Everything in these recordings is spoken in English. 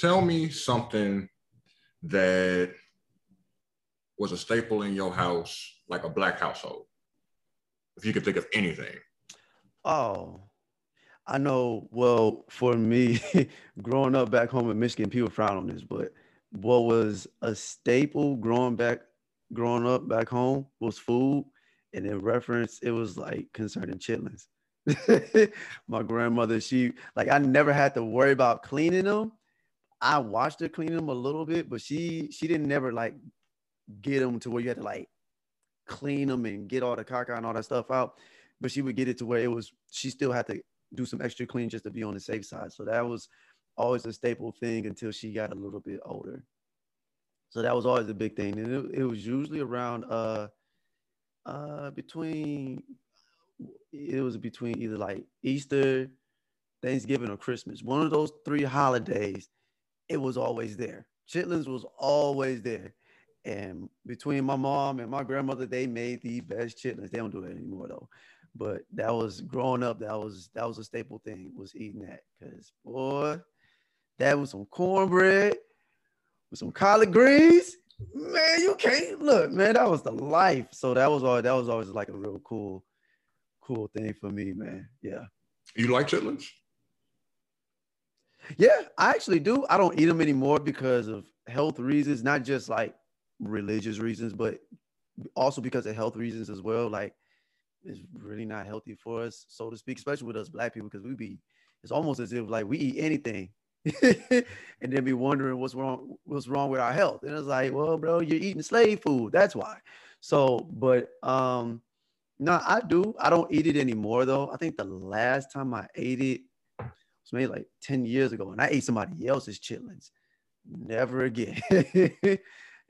tell me something that was a staple in your house, like a black household. If you could think of anything. Oh, I know. Well, for me, growing up back home in Michigan, people frown on this, but what was a staple growing back, growing up back home was food, and in reference, it was like concerning chitlins. my grandmother, she like I never had to worry about cleaning them. I watched her clean them a little bit, but she she didn't never like get them to where you had to like clean them and get all the caca and all that stuff out. But she would get it to where it was she still had to do some extra clean just to be on the safe side. So that was always a staple thing until she got a little bit older. So that was always a big thing. And it, it was usually around uh uh between it was between either like Easter, Thanksgiving, or Christmas. One of those three holidays, it was always there. Chitlins was always there. And between my mom and my grandmother, they made the best chitlins. They don't do it anymore though. But that was growing up, that was that was a staple thing, was eating that. Cause boy, that was some cornbread with some collard greens. Man, you can't look, man. That was the life. So that was all that was always like a real cool cool thing for me, man. Yeah. You like chitlins? Yeah, I actually do. I don't eat them anymore because of health reasons, not just like religious reasons, but also because of health reasons as well. Like it's really not healthy for us, so to speak, especially with us black people, because we be it's almost as if like we eat anything and then be wondering what's wrong, what's wrong with our health. And it's like, well, bro, you're eating slave food. That's why. So, but um, no, I do. I don't eat it anymore though. I think the last time I ate it was maybe like 10 years ago, and I ate somebody else's chitlins. Never again. it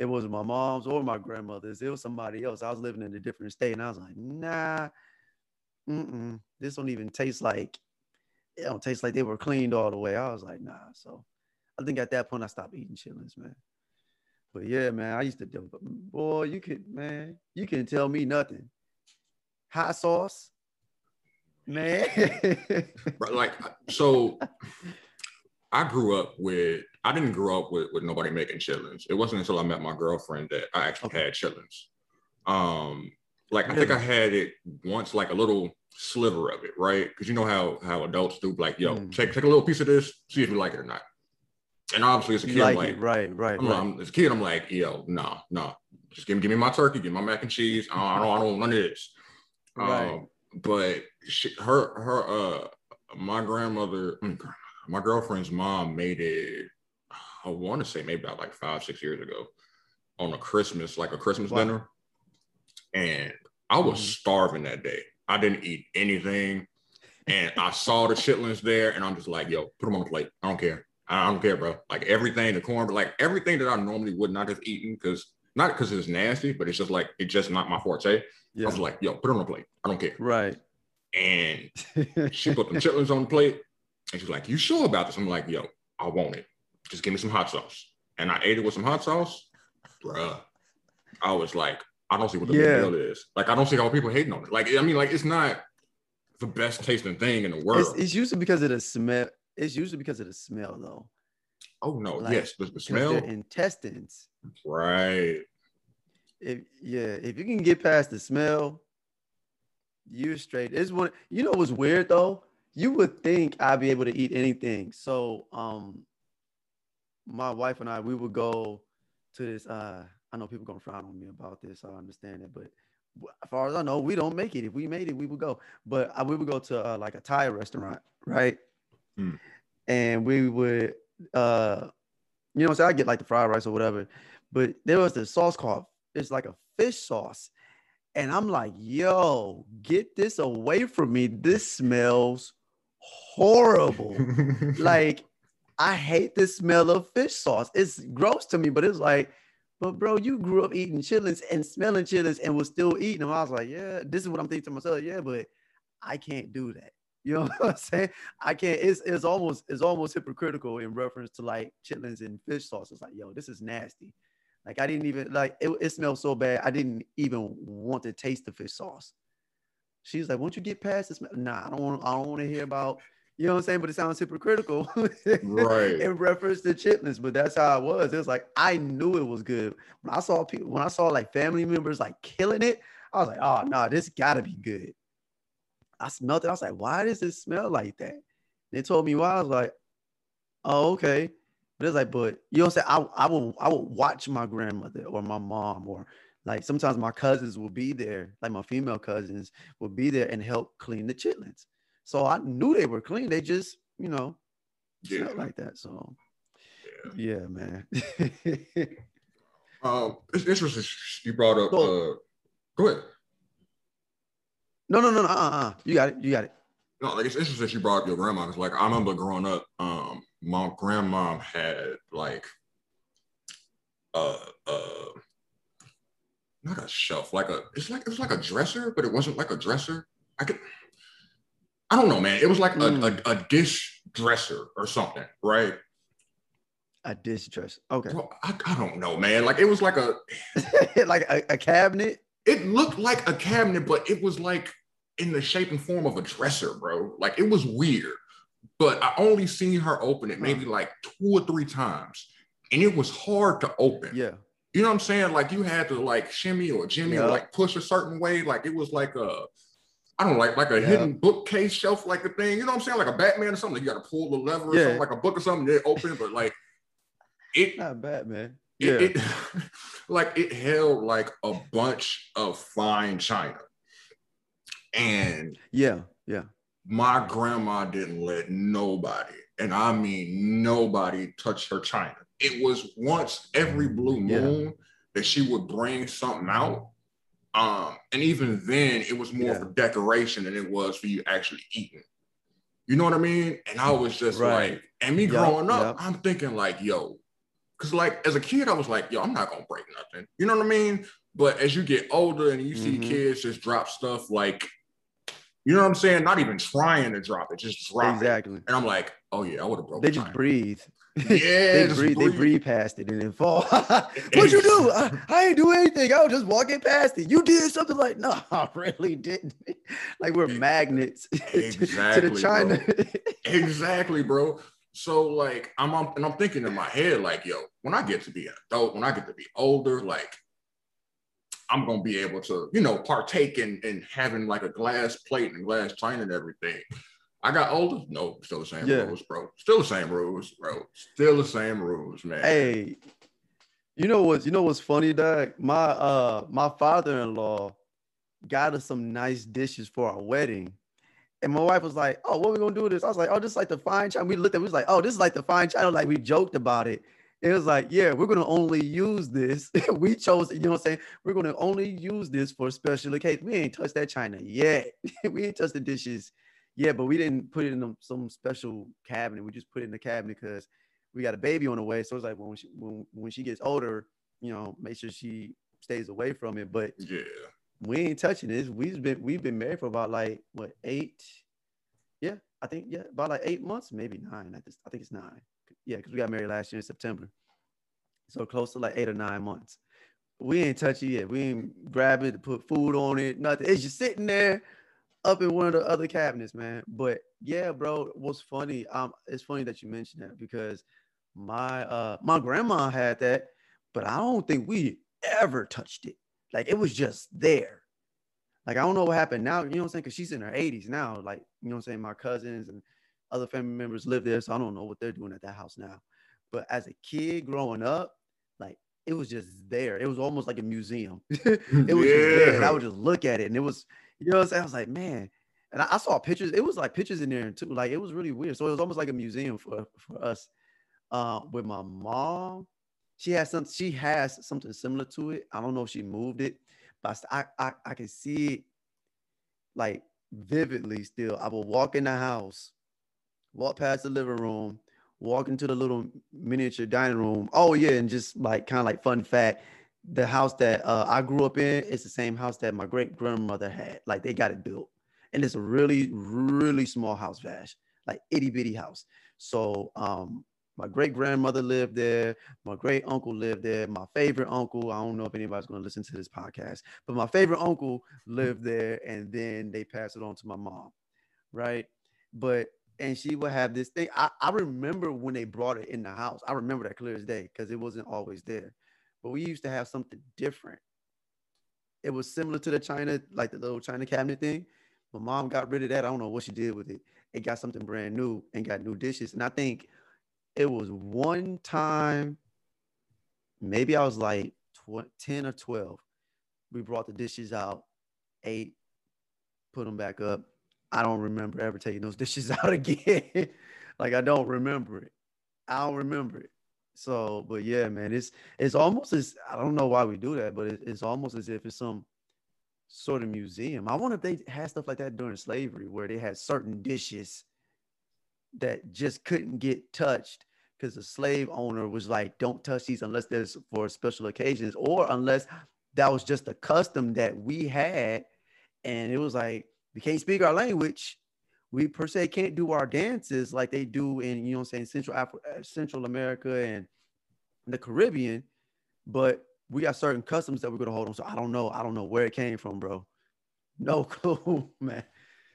was my mom's or my grandmother's. It was somebody else. I was living in a different state, and I was like, nah, mm-mm, this don't even taste like it don't taste like they were cleaned all the way. I was like, nah. So I think at that point I stopped eating chitlins, man. But yeah, man, I used to do. But boy, you could, man, you can tell me nothing hot sauce, man. like so, I grew up with. I didn't grow up with with nobody making chitlins. It wasn't until I met my girlfriend that I actually okay. had chitlins. Um, like I think I had it once, like a little sliver of it, right? Because you know how how adults do, like, yo, mm. take take a little piece of this, see if you like it or not. And obviously, as a kid, like, like right, right, I'm, right. I'm, as a kid, I'm like, yo, no, nah, no, nah. just give me give me my turkey, give me my mac and cheese. I don't, I don't, I don't want none of this. Right. Um, but she, her her uh my grandmother, mm, my girlfriend's mom made it. I want to say maybe about like five six years ago on a Christmas like a Christmas wow. dinner, and I was mm-hmm. starving that day. I didn't eat anything, and I saw the chitlins there, and I'm just like, yo, put them on the plate. I don't care. I don't care, bro. Like everything, the corn, but like everything that I normally would not have eaten because not because it's nasty, but it's just like it's just not my forte. Yeah. I was like, yo, put it on a plate. I don't care. Right. And she put the chitlins on the plate. And she's like, you sure about this? I'm like, yo, I want it. Just give me some hot sauce. And I ate it with some hot sauce. Bruh. I was like, I don't see what the yeah. big deal is. Like, I don't see how people hating on it. Like, I mean, like, it's not the best tasting thing in the world. It's, it's usually because of the smell. It's usually because of the smell, though. Oh no! Like, yes, the, the smell. intestines. Right if yeah, if you can get past the smell, you're straight. It's one. You know what's weird though? You would think I'd be able to eat anything. So um, my wife and I, we would go to this. Uh, I know people gonna frown on me about this. I understand it, but as far as I know, we don't make it. If we made it, we would go. But uh, we would go to uh, like a Thai restaurant, right? Mm. And we would, uh, you know, so I get like the fried rice or whatever. But there was this sauce called it's like a fish sauce. And I'm like, yo, get this away from me. This smells horrible. like, I hate the smell of fish sauce. It's gross to me, but it's like, but bro, you grew up eating chitlins and smelling chitlins and was still eating them. I was like, yeah, this is what I'm thinking to myself. Yeah, but I can't do that. You know what I'm saying? I can't. It's it's almost it's almost hypocritical in reference to like chitlins and fish sauce. It's like, yo, this is nasty. Like I didn't even like it, it smelled so bad. I didn't even want to taste the fish sauce. She's like, "Won't you get past this?" Nah, I don't want. I don't want to hear about You know what I'm saying? But it sounds hypocritical, right? in reference to chitlins. But that's how it was. It was like I knew it was good when I saw people when I saw like family members like killing it. I was like, oh no, nah, this gotta be good. I smelled it. I was like, why does it smell like that? They told me why. I was like, oh okay. But it's like, but you know what I'm saying? I, I will I will watch my grandmother or my mom or like sometimes my cousins will be there, like my female cousins will be there and help clean the chitlins. So I knew they were clean. They just, you know, yeah. like that. So yeah, yeah man. um, it's interesting. You brought up. So, uh, go ahead. No, no, no, no. Uh, uh, you got it. You got it. No, like it's interesting. You brought up your grandma. It's like I remember growing up. Um, my grandma had like, uh, uh, not a shelf, like a. It's like it was like a dresser, but it wasn't like a dresser. I could I don't know, man. It was like mm. a, a, a, dish dresser or something, right? A dish dresser. Okay. Well, I, I don't know, man. Like it was like a like a, a, cabinet. It looked like a cabinet, but it was like in the shape and form of a dresser, bro. Like it was weird. But I only seen her open it maybe like two or three times. And it was hard to open. Yeah. You know what I'm saying? Like you had to like shimmy or jimmy or like push a certain way. Like it was like a I don't know, like like a yeah. hidden bookcase shelf, like a thing. You know what I'm saying? Like a Batman or something. You got to pull the lever or yeah. something, like a book or something. They open, but like it. Not Batman. Yeah. It, it, like it held like a bunch of fine china, and yeah, yeah. My grandma didn't let nobody, and I mean nobody, touch her china. It was once every blue moon yeah. that she would bring something out um, and even then, it was more yeah. for decoration than it was for you actually eating. You know what I mean? And I was just right. like, and me yep, growing up, yep. I'm thinking like, yo, because like as a kid, I was like, yo, I'm not gonna break nothing. You know what I mean? But as you get older and you mm-hmm. see kids just drop stuff like, you know what I'm saying? Not even trying to drop it, just drop exactly. it. And I'm like, oh yeah, I would have broke. They just breathe. Yeah, they breathe, breathe, they breathe past it and then fall. What'd you do? I, I ain't do anything. I was just walking past it. You did something like, no, I really didn't. like we're magnets exactly, to the China. Bro. exactly, bro. So like I'm, I'm and I'm thinking in my head, like, yo, when I get to be an adult, when I get to be older, like I'm gonna be able to, you know, partake in in having like a glass plate and glass china and everything. I got older. No, still the same yeah. rules, bro. Still the same rules, bro. Still the same rules, man. Hey, you know what's you know what's funny, Doug? My uh my father-in-law got us some nice dishes for our wedding. And my wife was like, Oh, what are we gonna do with this? I was like, Oh, this is like the fine china. We looked at it, we was like, Oh, this is like the fine china. Like we joked about it. It was like, yeah, we're gonna only use this. we chose, you know what I'm saying? We're gonna only use this for special occasions. We ain't touched that china yet. we ain't touched the dishes yeah, but we didn't put it in some special cabinet. We just put it in the cabinet because we got a baby on the way. So it's like when she when, when she gets older, you know, make sure she stays away from it. But yeah, we ain't touching this. We've been we've been married for about like what eight? Yeah, I think yeah, about like eight months, maybe nine. I, just, I think it's nine. Yeah, because we got married last year in September, so close to like eight or nine months. We ain't touch it yet. We ain't grab it to put food on it. Nothing. It's just sitting there up in one of the other cabinets, man. But yeah, bro, what's funny? Um, it's funny that you mentioned that because my uh my grandma had that, but I don't think we ever touched it. Like it was just there. Like I don't know what happened now. You know what I'm saying? Because she's in her 80s now. Like you know what I'm saying. My cousins and other family members live there, so I don't know what they're doing at that house now. But as a kid growing up, like it was just there. It was almost like a museum. it was yeah. just there. And I would just look at it, and it was you know what I'm saying? I was like, man. And I, I, saw pictures. It was like pictures in there too. Like it was really weird. So it was almost like a museum for for us. Uh, with my mom, she has some. She has something similar to it. I don't know if she moved it, but I I, I can see it like vividly still. I will walk in the house, walk past the living room, walk into the little miniature dining room. Oh yeah, and just like kind of like fun fact, the house that uh, I grew up in is the same house that my great grandmother had. Like they got it built, and it's a really, really small house, Vash, like itty bitty house. So um, my great grandmother lived there. My great uncle lived there. My favorite uncle, I don't know if anybody's going to listen to this podcast, but my favorite uncle lived there, and then they passed it on to my mom, right? But and she would have this thing. I, I remember when they brought it in the house. I remember that clear as day because it wasn't always there. But we used to have something different. It was similar to the China, like the little China cabinet thing. My mom got rid of that. I don't know what she did with it. It got something brand new and got new dishes. And I think it was one time, maybe I was like tw- 10 or 12. We brought the dishes out, ate, put them back up. I don't remember ever taking those dishes out again. like I don't remember it. I don't remember it. So, but yeah, man, it's it's almost as I don't know why we do that, but it, it's almost as if it's some sort of museum. I wonder if they had stuff like that during slavery, where they had certain dishes that just couldn't get touched because the slave owner was like, "Don't touch these unless there's for special occasions, or unless that was just a custom that we had." And it was like, we can't speak our language. We per se can't do our dances like they do in, you know I'm saying, Central Africa, uh, Central America and the Caribbean, but we got certain customs that we're gonna hold on. So I don't know. I don't know where it came from, bro. No clue, man.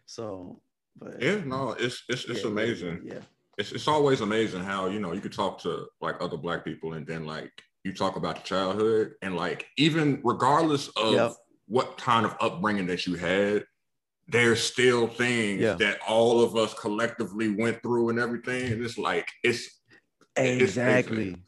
So, but yeah, no, it's it's it's yeah, amazing. Yeah. It's it's always amazing how you know you could talk to like other black people and then like you talk about childhood and like even regardless of yep. what kind of upbringing that you had, there's still things yeah. that all of us collectively went through and everything. And it's like it's exactly. It's,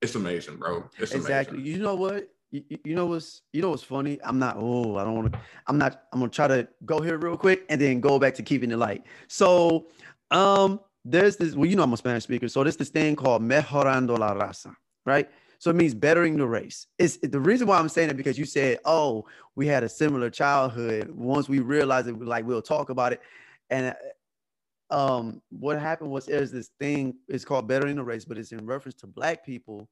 it's amazing, bro. It's exactly. Amazing. You know what? You, you, know what's you know what's funny? I'm not. Oh, I don't want to. I'm not. I'm gonna try to go here real quick and then go back to keeping it light. So, um, there's this. Well, you know I'm a Spanish speaker, so there's this thing called mejorando la raza, right? So it means bettering the race. It's the reason why I'm saying it because you said, "Oh, we had a similar childhood." Once we realized it, like we'll talk about it. And uh, um, what happened was there's this thing. It's called bettering the race, but it's in reference to Black people,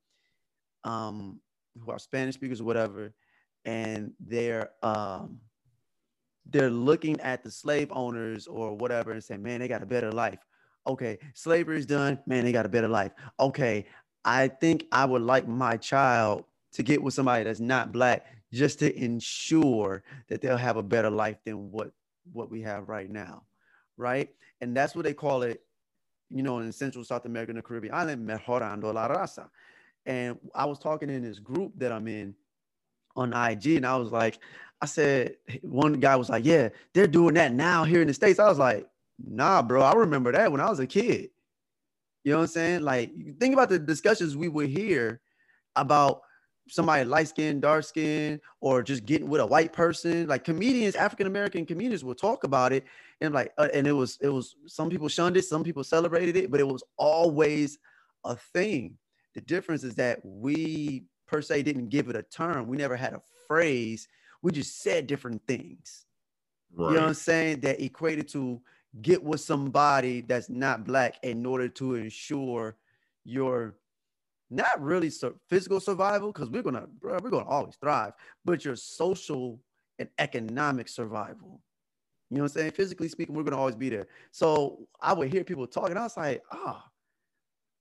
um, who are Spanish speakers or whatever, and they're um, they're looking at the slave owners or whatever and saying, "Man, they got a better life." Okay, slavery's done. Man, they got a better life. Okay, I think I would like my child to get with somebody that's not black just to ensure that they'll have a better life than what what we have right now right? And that's what they call it you know in central south america and the caribbean island mejorando la raza. And i was talking in this group that i'm in on ig and i was like i said one guy was like yeah they're doing that now here in the states. I was like nah bro i remember that when i was a kid you know what I'm saying? Like, think about the discussions we would hear about somebody light skin, dark skin, or just getting with a white person. Like comedians, African American comedians will talk about it, and like, uh, and it was it was some people shunned it, some people celebrated it, but it was always a thing. The difference is that we per se didn't give it a term. We never had a phrase. We just said different things. Right. You know what I'm saying? That equated to get with somebody that's not black in order to ensure your not really physical survival because we're gonna bro, we're gonna always thrive, but your social and economic survival. You know what I'm saying? Physically speaking, we're gonna always be there. So I would hear people talking. I was like, ah, oh,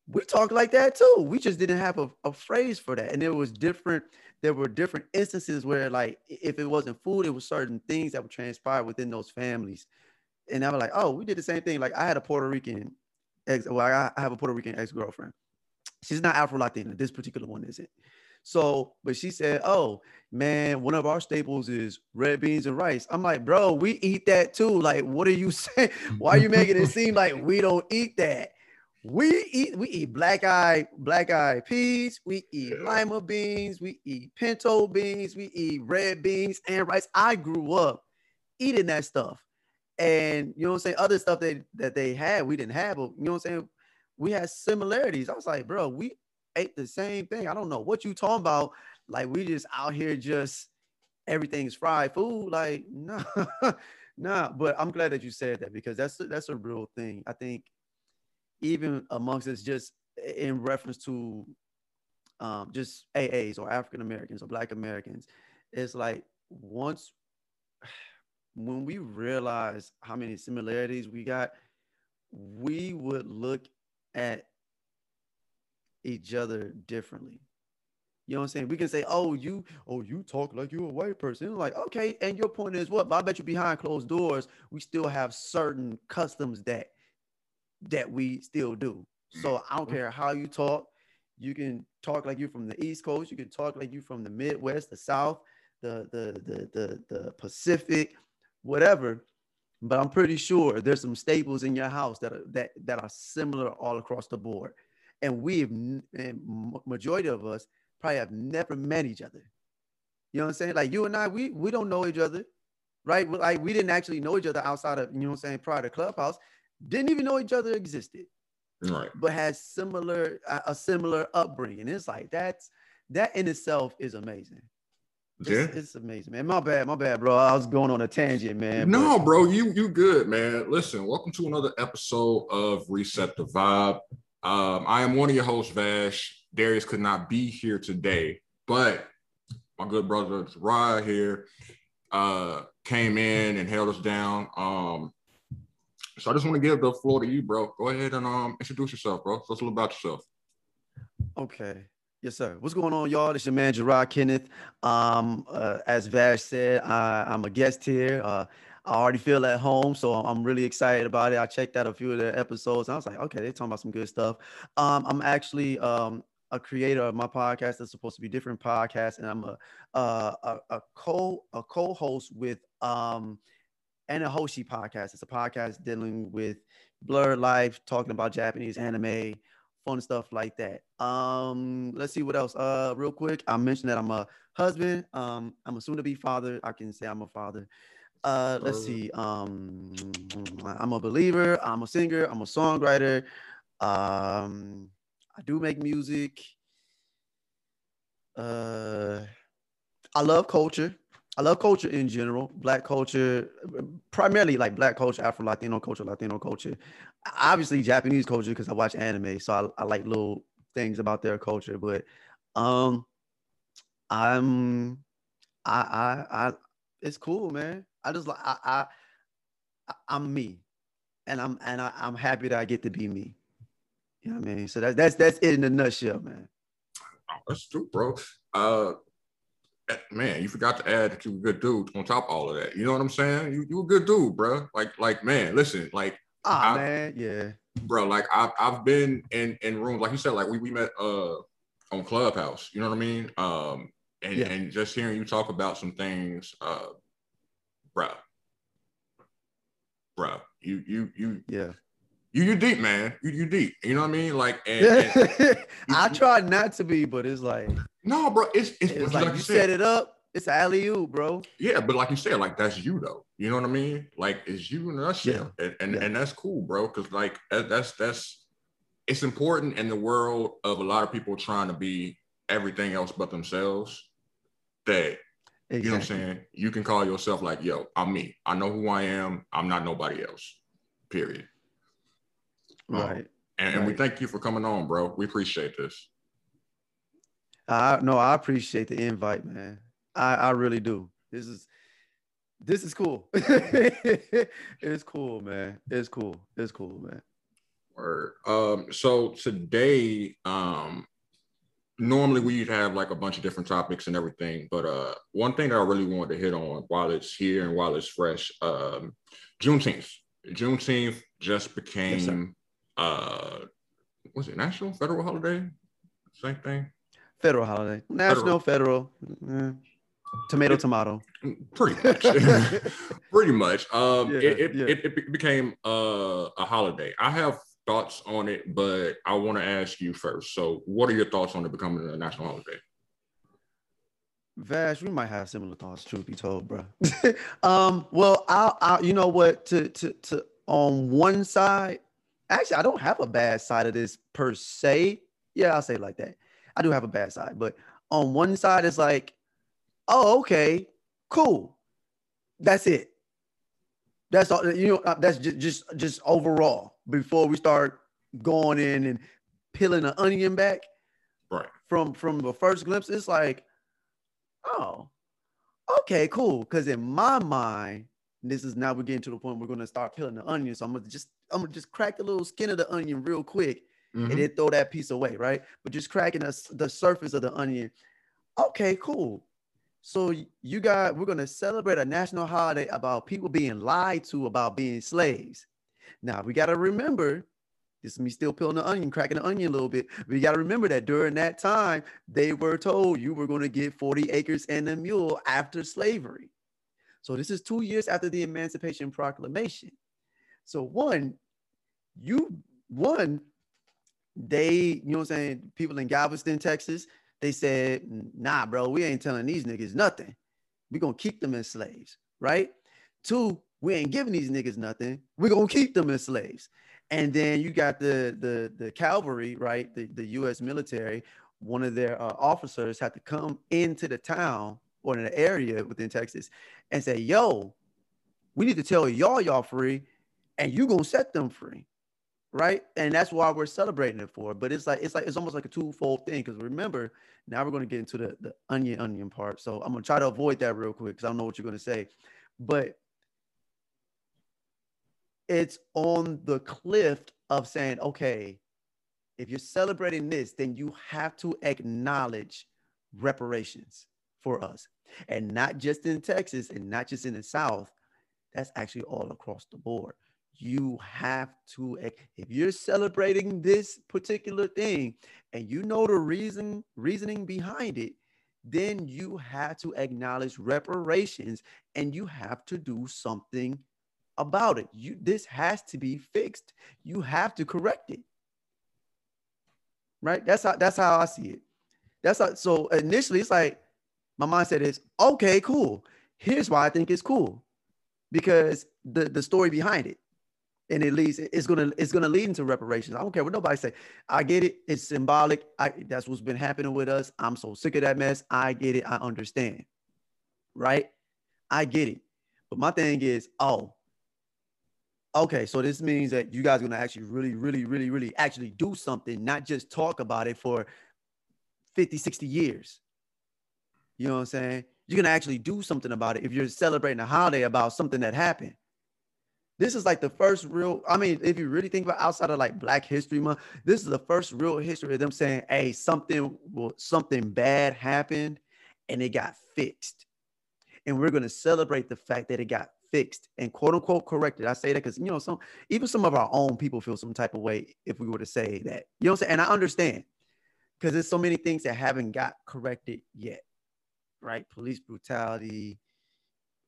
we talk like that too. We just didn't have a, a phrase for that. And there was different, there were different instances where like if it wasn't food, it was certain things that would transpire within those families and I was like, oh, we did the same thing. Like I had a Puerto Rican ex, well, I have a Puerto Rican ex-girlfriend. She's not Afro Latina. This particular one isn't. So, but she said, oh man, one of our staples is red beans and rice. I'm like, bro, we eat that too. Like, what are you saying? Why are you making it seem like we don't eat that? We eat, we eat black eye, black eye peas, we eat lima beans, we eat pinto beans, we eat red beans and rice. I grew up eating that stuff. And you know what I'm saying? Other stuff that, that they had, we didn't have, but you know what I'm saying? We had similarities. I was like, bro, we ate the same thing. I don't know what you talking about. Like, we just out here just everything's fried food. Like, no, nah, nah. But I'm glad that you said that because that's that's a real thing. I think even amongst us, just in reference to um, just AAs or African Americans or Black Americans, it's like once when we realized how many similarities we got, we would look at each other differently. You know what I'm saying? We can say, "Oh, you, oh, you talk like you're a white person." like, okay, and your point is what? But I bet you behind closed doors, we still have certain customs that that we still do. So I don't care how you talk. You can talk like you're from the East Coast. You can talk like you're from the Midwest, the South, the the the the, the Pacific, whatever. But I'm pretty sure there's some staples in your house that are that that are similar all across the board. And we've and majority of us probably have never met each other. You know what I'm saying? Like you and I, we we don't know each other, right? Like we didn't actually know each other outside of you know what I'm saying prior to Clubhouse. Didn't even know each other existed right but has similar a similar upbringing it's like that's that in itself is amazing yeah it's amazing man my bad my bad bro i was going on a tangent man no but... bro you you good man listen welcome to another episode of reset the vibe um, i am one of your hosts vash darius could not be here today but my good brother Rod here uh, came in and held us down um, so I just want to give the floor to you, bro. Go ahead and um introduce yourself, bro. Tell us a little about yourself. Okay. Yes, sir. What's going on, y'all? It's your man Jarard Kenneth. Um, uh, as Vash said, I, am a guest here. Uh, I already feel at home, so I'm really excited about it. I checked out a few of the episodes. I was like, okay, they're talking about some good stuff. Um, I'm actually um, a creator of my podcast that's supposed to be different podcasts, and I'm a uh, a, a co a co-host with um and a Hoshi podcast. It's a podcast dealing with blurred life, talking about Japanese anime, fun stuff like that. Um, let's see what else. Uh, real quick, I mentioned that I'm a husband. Um, I'm a soon-to-be father. I can say I'm a father. Uh, let's see. Um, I'm a believer. I'm a singer. I'm a songwriter. Um, I do make music. Uh, I love culture. I love culture in general, black culture, primarily like black culture, Afro Latino culture, Latino culture. Obviously, Japanese culture because I watch anime, so I, I, like little things about their culture. But um, I'm, I, I, I, it's cool, man. I just like I, I, I'm me, and I'm and I, I'm happy that I get to be me. You know what I mean? So that's that's that's it in a nutshell, man. Oh, that's true, bro. Uh, man, you forgot to add that you were a good dude on top of all of that. You know what I'm saying? You you a good dude, bro. Like like man, listen, like ah I, man, yeah, bro. Like I've I've been in in rooms like you said, like we we met uh on Clubhouse. You know what I mean? Um, and yeah. and just hearing you talk about some things, uh, bro, bro, you you you yeah. You you deep, man. You you deep. You know what I mean? Like, and, and I try not to be, but it's like no, bro. It's it's, it's like, like, you said, set it up. It's alley oop, bro. Yeah, but like you said, like that's you though. You know what I mean? Like it's you in a nutshell, yeah. and and, yeah. and that's cool, bro. Because like that's that's it's important in the world of a lot of people trying to be everything else but themselves. That exactly. you know what I'm saying? You can call yourself like, yo, I'm me. I know who I am. I'm not nobody else. Period. Um, right. Um, and, right. and, we thank you for coming on, bro. We appreciate this. I no, I appreciate the invite, man. I, I really do. This is this is cool. it's cool, man. It's cool. It's cool, man. Word. Um, so today, um, normally we'd have like a bunch of different topics and everything, but uh, one thing that I really wanted to hit on while it's here and while it's fresh, um, Juneteenth. Juneteenth just became uh was it national federal holiday same thing federal holiday national federal, federal. Eh. Tomato tomato pretty much pretty much um yeah, it, it, yeah. it, it, became uh, a holiday i have thoughts on it but i want to ask you first so what are your thoughts on it becoming a national holiday Vash, we might have similar thoughts, truth be told, bro. um, well, I, I, you know what, to, to, to, on one side, actually, I don't have a bad side of this per se. Yeah, I'll say it like that. I do have a bad side, but on one side, it's like, oh, okay, cool. That's it. That's all. You know, uh, that's just just just overall. Before we start going in and peeling the onion back, right from from the first glimpse, it's like, oh, okay, cool. Because in my mind, this is now we're getting to the point we're gonna start peeling the onion. So I'm gonna just I'm gonna just crack the little skin of the onion real quick mm-hmm. and then throw that piece away, right? But just cracking the, the surface of the onion. Okay, cool. So you got we're gonna celebrate a national holiday about people being lied to about being slaves. Now we gotta remember This is me still peeling the onion, cracking the onion a little bit. But you got to remember that during that time, they were told you were to get 40 acres and a mule after slavery. So this is two years after the Emancipation Proclamation. So one, you one, they, you know what I'm saying, people in Galveston, Texas, they said, nah, bro, we ain't telling these niggas nothing. We're gonna keep them as slaves, right? Two, we ain't giving these niggas nothing. We're gonna keep them as slaves. And then you got the the the cavalry, right? The, the U.S. military. One of their uh, officers had to come into the town or in an area within Texas and say, "Yo, we need to tell y'all y'all free, and you gonna set them free." Right? And that's why we're celebrating it for. But it's like it's like it's almost like a twofold thing because remember now we're going to get into the the onion onion part. So I'm going to try to avoid that real quick because I don't know what you're going to say, but it's on the cliff of saying, okay, if you're celebrating this, then you have to acknowledge reparations for us, and not just in Texas and not just in the South. That's actually all across the board you have to if you're celebrating this particular thing and you know the reason reasoning behind it then you have to acknowledge reparations and you have to do something about it. You this has to be fixed. You have to correct it. Right? That's how that's how i see it. That's how so initially it's like my mindset is okay cool. Here's why i think it's cool. Because the the story behind it and it leads it's gonna it's gonna lead into reparations. I don't care what nobody say. I get it. It's symbolic. I that's what's been happening with us. I'm so sick of that mess. I get it. I understand. Right? I get it. But my thing is, oh, okay. So this means that you guys are gonna actually really, really, really, really actually do something, not just talk about it for 50, 60 years. You know what I'm saying? You're gonna actually do something about it if you're celebrating a holiday about something that happened this is like the first real i mean if you really think about outside of like black history month this is the first real history of them saying hey something well something bad happened and it got fixed. And we're going to celebrate the fact that it got fixed and quote unquote corrected. I say that because you know some even some of our own people feel some type of way if we were to say that. You know what i'm saying? And i understand because there's so many things that haven't got corrected yet right? Police brutality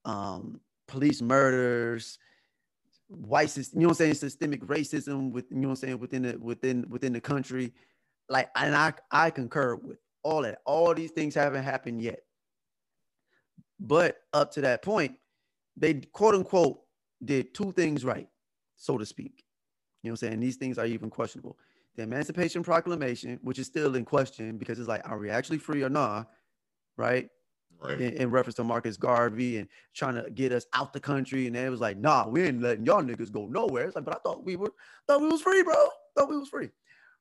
um police murders white you know I'm saying, systemic racism with you know I'm saying within the within within the country. Like, and I I concur with all that. All these things haven't happened yet. But up to that point, they quote unquote did two things right, so to speak. You know what I'm saying? These things are even questionable. The Emancipation Proclamation, which is still in question because it's like, are we actually free or not? Right? Right. in, in, reference to Marcus Garvey and trying to get us out the country. And it was like, nah, we ain't letting y'all niggas go nowhere. It's like, but I thought we were, thought we was free, bro. Thought we was free.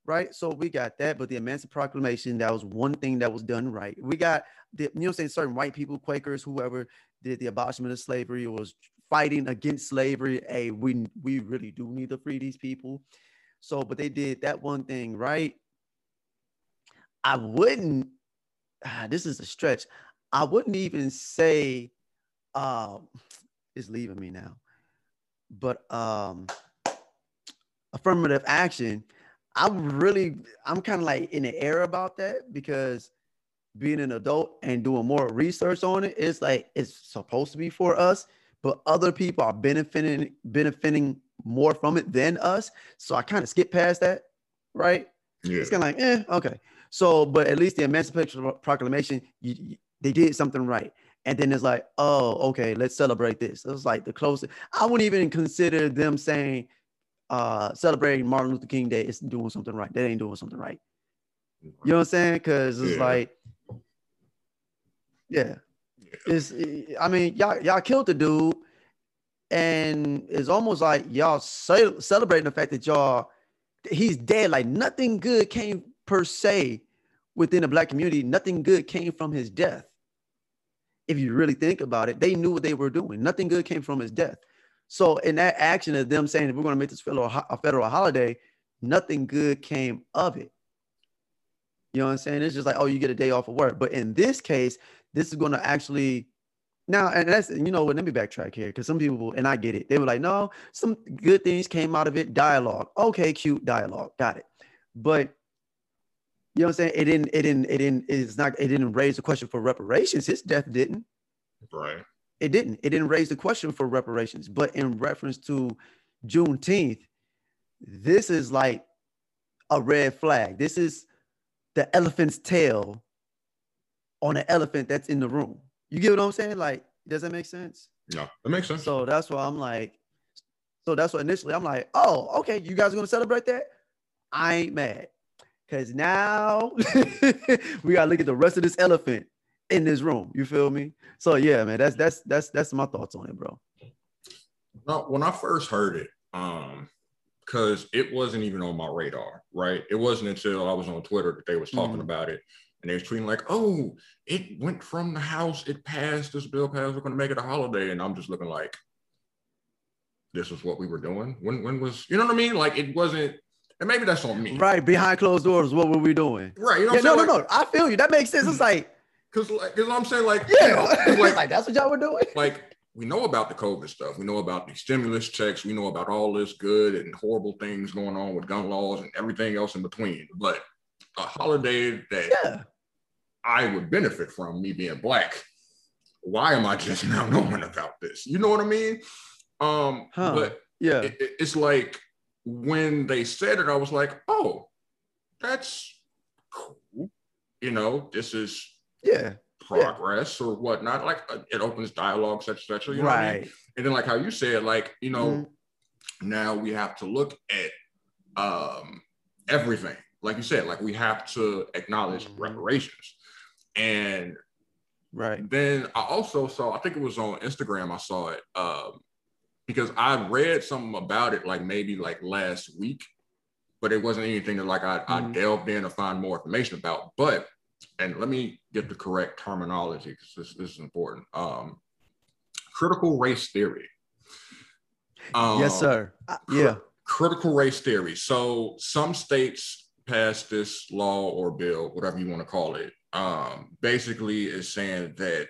Right. So we got that. But the Emancipation Proclamation, that was one thing that was done right. We got the, you know, saying certain white people, Quakers, whoever did the abolishment of slavery was fighting against slavery. Hey, we we really do need to free these people. So, but they did that one thing right. I wouldn't. Ah, this is a stretch. I wouldn't even say um it's leaving me now. But um affirmative action, I'm really I'm kind of like in the air about that because being an adult and doing more research on it, it's like it's supposed to be for us, but other people are benefiting benefiting more from it than us. So I kind of skip past that, right? Yeah. It's kind of like, eh, okay. So, but at least the Emancipation Proclamation, you, they did something right. And then it's like, oh, okay, let's celebrate this. It was like the closest. I wouldn't even consider them saying uh celebrating Martin Luther King Day is doing something right. They ain't doing something right. You know what I'm saying? Because it's yeah. like, yeah. yeah. It's I mean, y'all y'all killed the dude, and it's almost like y'all celebrating the fact that y'all he's dead. Like nothing good came per se within the black community. Nothing good came from his death if you really think about it, they knew what they were doing. Nothing good came from his death. So in that action of them saying we're going to make this federal a federal holiday, nothing good came of it. You know what I'm saying? It's just like, oh, you get a day off of work. But in this case, this is going to actually now, and that's you know what. Let me backtrack here because some people, and I get it. They were like, no, some good things came out of it. Dialogue, okay, cute dialogue, got it. But you know what I'm saying? It didn't. It didn't. It didn't. It's not. It didn't raise the question for reparations. His death didn't. Right. It didn't. It didn't raise the question for reparations. But in reference to Juneteenth, this is like a red flag. This is the elephant's tail on an elephant that's in the room. You get what I'm saying? Like, does that make sense? No, that makes sense. So that's why I'm like, so that's why initially I'm like, oh, okay, you guys are gonna celebrate that? I ain't mad. Cause now we gotta look at the rest of this elephant in this room. You feel me? So yeah, man, that's that's that's that's my thoughts on it, bro. No, when I first heard it, um, because it wasn't even on my radar, right? It wasn't until I was on Twitter that they was talking mm. about it. And they was tweeting like, oh, it went from the house, it passed, this bill passed, we're gonna make it a holiday. And I'm just looking like, this is what we were doing. When when was you know what I mean? Like it wasn't, and maybe that's on me. Right, behind closed doors, what were we doing? Right. You know yeah, no, no, like, no. I feel you. That makes sense. It's like because like, cause I'm saying, like, yeah, you know, like, like that's what y'all were doing. Like we know about the COVID stuff. We know about the stimulus checks. We know about all this good and horrible things going on with gun laws and everything else in between. But a holiday that yeah. I would benefit from, me being black, why am I just now knowing about this? You know what I mean? Um, huh. but yeah, it, it's like when they said it, I was like, oh, that's cool. You know, this is yeah progress yeah. or whatnot. Like uh, it opens dialogue, such etc. You know right. I mean? And then like how you said, like you know, mm-hmm. now we have to look at um everything. Like you said, like we have to acknowledge mm-hmm. reparations. And right then I also saw, I think it was on Instagram, I saw it. Um, because I read something about it like maybe like last week, but it wasn't anything that like I, mm-hmm. I delved in to find more information about. But and let me get the correct terminology because this, this, is important. Um, critical race theory. Um, yes, sir. Yeah. critical race theory. So some states passed this law or bill, whatever you want to call it. Um, basically, is saying that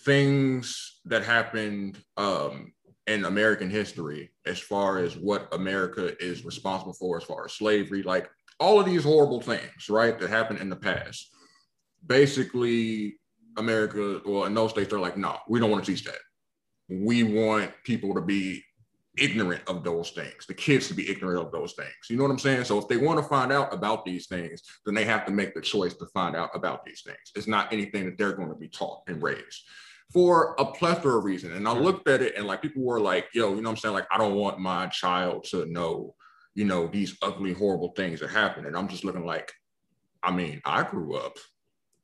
things that happened um, in American history, as far as what America is responsible for, as far as slavery, like all of these horrible things, right, that happened in the past. Basically, America, well, in those states, they're like, no, we don't want to teach that. We want people to be ignorant of those things, the kids to be ignorant of those things. You know what I'm saying? So if they want to find out about these things, then they have to make the choice to find out about these things. It's not anything that they're going to be taught and raised for a plethora of reasons. And I looked at it and like people were like, yo, you know what I'm saying? Like, I don't want my child to know you know, these ugly, horrible things that happen. And I'm just looking like, I mean, I grew up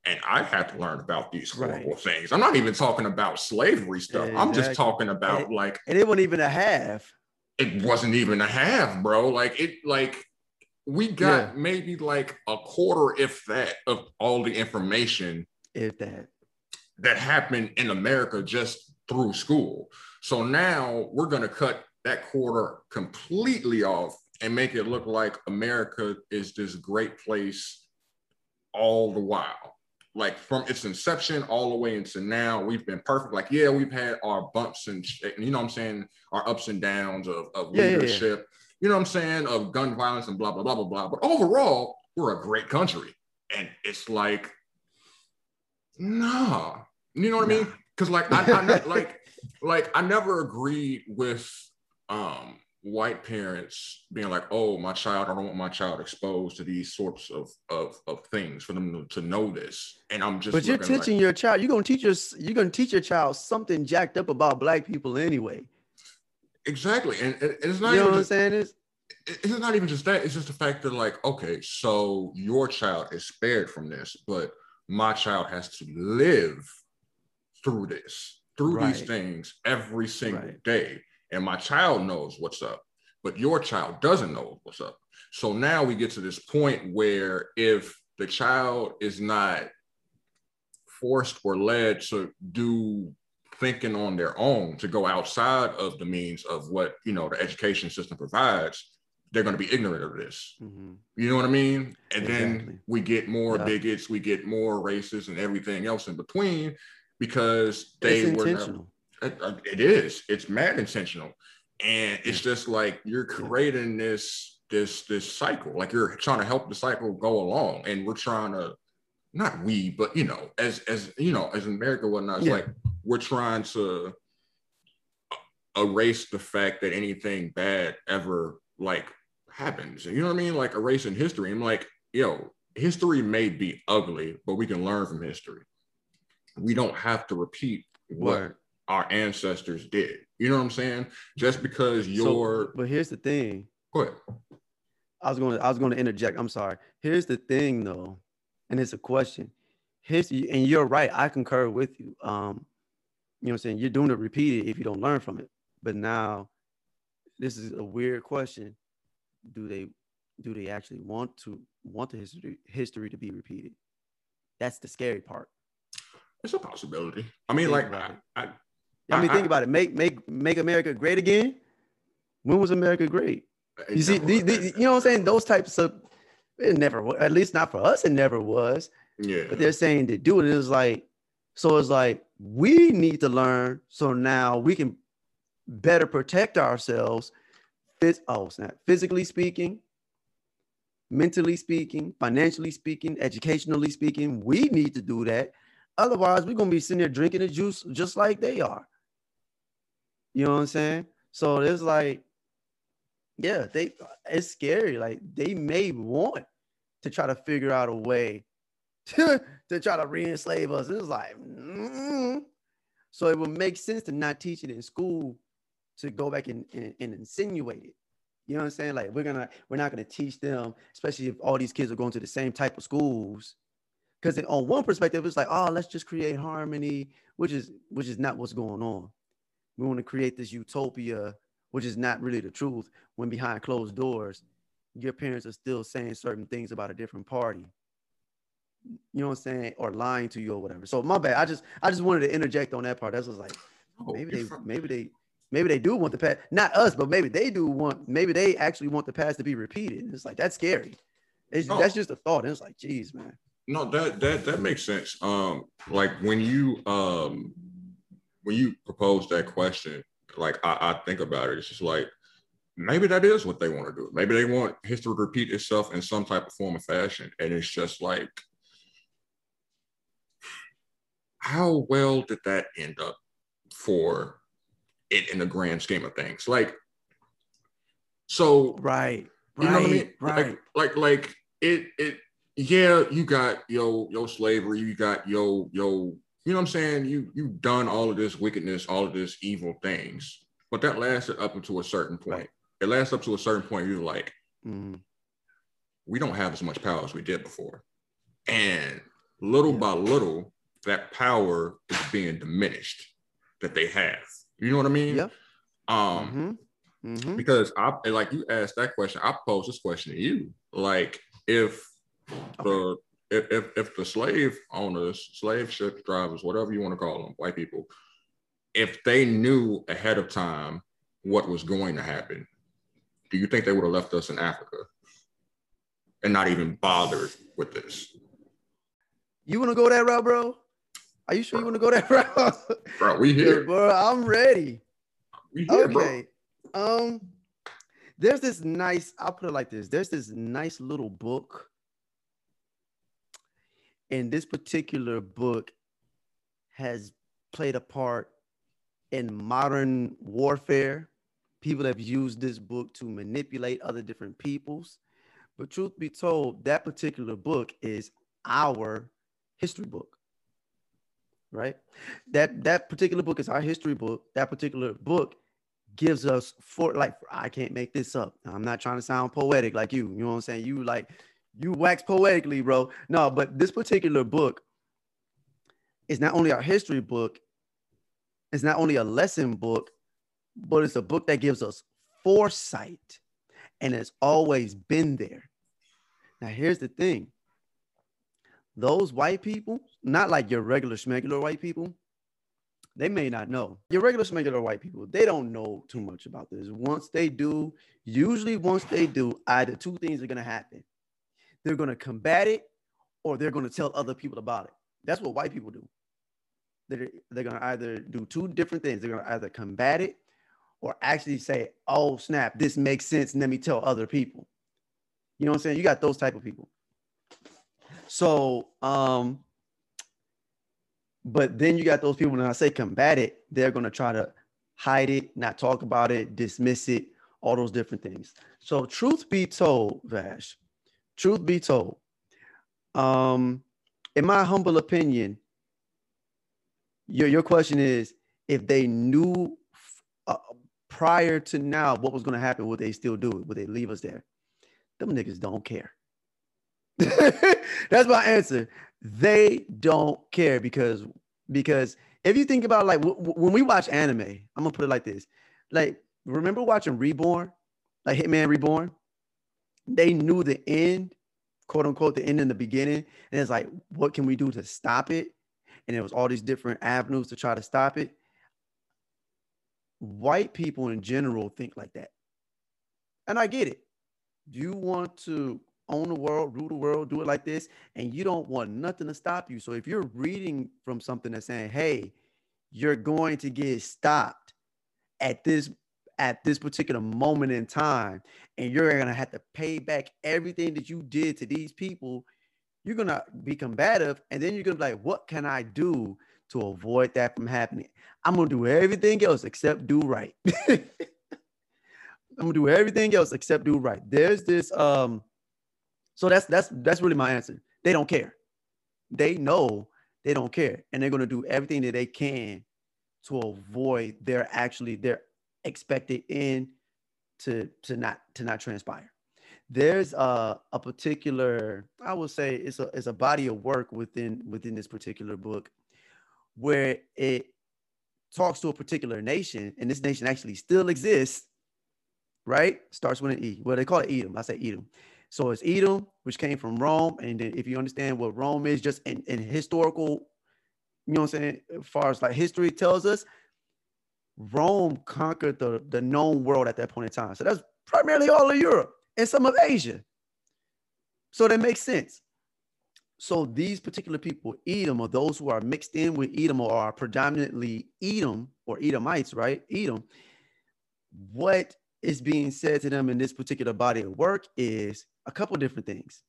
and I had to learn about these horrible right. things. I'm not even talking about slavery stuff. Exactly. I'm just talking about and, like and it wasn't even a half. It wasn't even a half, bro. Like it like we got yeah. maybe like a quarter, if that, of all the information if that that happened in America just through school. So now we're gonna cut that quarter completely off and make it look like America is this great place all the while. Like from its inception all the way into now, we've been perfect. Like, yeah, we've had our bumps and eh, you know what I'm saying, our ups and downs of, of yeah, leadership, yeah. you know what I'm saying, of gun violence and blah, blah, blah, blah, blah. But overall, we're a great country. And it's like, nah. You know what nah. I mean? Because like I, I like like I never agreed with um white parents being like, oh, my child, I don't want my child exposed to these sorts of of, of things for them to, to know this. And I'm just But you're teaching like, your child, you're gonna teach your you're gonna teach your child something jacked up about black people anyway. Exactly. And, and it's not you know what just, I'm saying is it's not even just that, it's just the fact that, like, okay, so your child is spared from this, but my child has to live through this, through right. these things every single right. day and my child knows what's up, but your child doesn't know what's up. So now we get to this point where if the child is not forced or led to do thinking on their own to go outside of the means of what you know the education system provides they're going to be ignorant of this mm-hmm. you know what i mean and exactly. then we get more yeah. bigots we get more racists and everything else in between because they it's were intentional. Never, uh, it is. It's mad intentional, and it's just like you're creating this this this cycle. Like you're trying to help the cycle go along, and we're trying to not we, but you know, as as you know, as America whatnot, it's yeah. like we're trying to erase the fact that anything bad ever like happens. You know what I mean? Like erasing history. I'm like, yo, history may be ugly, but we can learn from history. We don't have to repeat what right. our ancestors did. You know what I'm saying? Just because you're so, but here's the thing. Go ahead. I was going to I was going to interject. I'm sorry. Here's the thing though, and it's a question. Here's and you're right. I concur with you. Um, you know what I'm saying? You're doing it repeated if you don't learn from it. But now this is a weird question. Do they do they actually want to want the history history to be repeated? That's the scary part. It's a possibility. I mean, think like I, I, I, mean, think about it. Make make make America great again. When was America great? You see, the, the, you know what I'm saying? Those types of it never, at least not for us, it never was. Yeah. But they're saying to do it is like, so it's like we need to learn so now we can better protect ourselves. Phys- oh, snap. Physically speaking, mentally speaking, financially speaking, educationally speaking, we need to do that. Otherwise, we're gonna be sitting there drinking the juice just like they are. You know what I'm saying? So it's like yeah, they it's scary. Like they may want to try to figure out a way to, to try to re-enslave us. It's like, mm. so it would make sense to not teach it in school to go back and, and, and insinuate it. You know what I'm saying? Like we're gonna we're not gonna teach them, especially if all these kids are going to the same type of schools. Because on one perspective, it's like, oh, let's just create harmony, which is which is not what's going on. We want to create this utopia which is not really the truth when behind closed doors your parents are still saying certain things about a different party. You know what i'm saying? Or lying to you or whatever. So my bad. I just i just wanted to interject on that part. That's was like oh, maybe they maybe they maybe they do want the past not us but maybe they do want maybe they actually want the past to be repeated. It's like that's scary. It's, no. that's just a thought. And it's like geez man no that that that makes sense um like when you um when you propose that question like I, I think about it, it's just like maybe that is what they want to do. Maybe they want history to repeat itself in some type of form of fashion. And it's just like, how well did that end up for it in the grand scheme of things? Like, so right, you right, know what I mean? Right. Like, like, like it, it, yeah, you got yo, yo slavery, you got yo, yo you know what I'm saying? You you've done all of this wickedness, all of this evil things, but that lasted up until a certain point. Right. It lasts up to a certain point. You're like, mm-hmm. we don't have as much power as we did before, and little yeah. by little, that power is being diminished that they have. You know what I mean? Yeah. Um, mm-hmm. Mm-hmm. because I like you asked that question. I posed this question to you. Like, if the if, if, if the slave owners, slave ship drivers, whatever you want to call them, white people, if they knew ahead of time what was going to happen, do you think they would have left us in Africa and not even bothered with this? You want to go that route, bro? Are you sure bro. you want to go that route? bro, we here. bro, I'm ready. We here, okay. Bro. Um, there's this nice, I'll put it like this. There's this nice little book and this particular book has played a part in modern warfare. People have used this book to manipulate other different peoples. But truth be told, that particular book is our history book. Right? That that particular book is our history book. That particular book gives us for like I can't make this up. I'm not trying to sound poetic like you. You know what I'm saying? You like you wax poetically, bro. No, but this particular book is not only our history book, it's not only a lesson book, but it's a book that gives us foresight and it's always been there. Now, here's the thing those white people, not like your regular schmegular white people, they may not know. Your regular schmegular white people, they don't know too much about this. Once they do, usually once they do, either two things are going to happen they're going to combat it or they're going to tell other people about it. That's what white people do. they're, they're gonna either do two different things. They're gonna either combat it or actually say, "Oh snap, this makes sense," and let me tell other people. You know what I'm saying? You got those type of people. So, um, but then you got those people. When I say combat it, they're gonna try to hide it, not talk about it, dismiss it, all those different things. So, truth be told, Vash, truth be told, um, in my humble opinion, your your question is if they knew uh, prior to now what was going to happen, would they still do it? Would they leave us there? Them niggas don't care. That's my answer. They don't care because because if you think about like w- w- when we watch anime, I'm gonna put it like this: like remember watching Reborn, like Hitman Reborn. They knew the end, quote unquote, the end in the beginning, and it's like, what can we do to stop it? And there was all these different avenues to try to stop it. White people in general think like that, and I get it. You want to own the world, rule the world, do it like this, and you don't want nothing to stop you. So if you're reading from something that's saying, "Hey, you're going to get stopped at this at this particular moment in time, and you're going to have to pay back everything that you did to these people," you're going to be combative, and then you're going to be like, "What can I do to avoid that from happening? I'm going to do everything else except do right." I'm gonna do everything else except do right. There's this um so that's that's that's really my answer. They don't care. They know they don't care, and they're gonna do everything that they can to avoid their actually their expected end to to not to not transpire. There's a, a particular, I would say it's a it's a body of work within within this particular book where it talks to a particular nation, and this nation actually still exists, right? Starts with an E. Well, they call it Edom. I say Edom. So it's Edom, which came from Rome. And then if you understand what Rome is, just in, in historical, you know what I'm saying, as far as like history tells us, Rome conquered the, the known world at that point in time. So that's primarily all of Europe and some of Asia. So that makes sense. So these particular people, Edom, or those who are mixed in with Edom or are predominantly Edom or Edomites, right? Edom, what is being said to them in this particular body of work is a couple different things.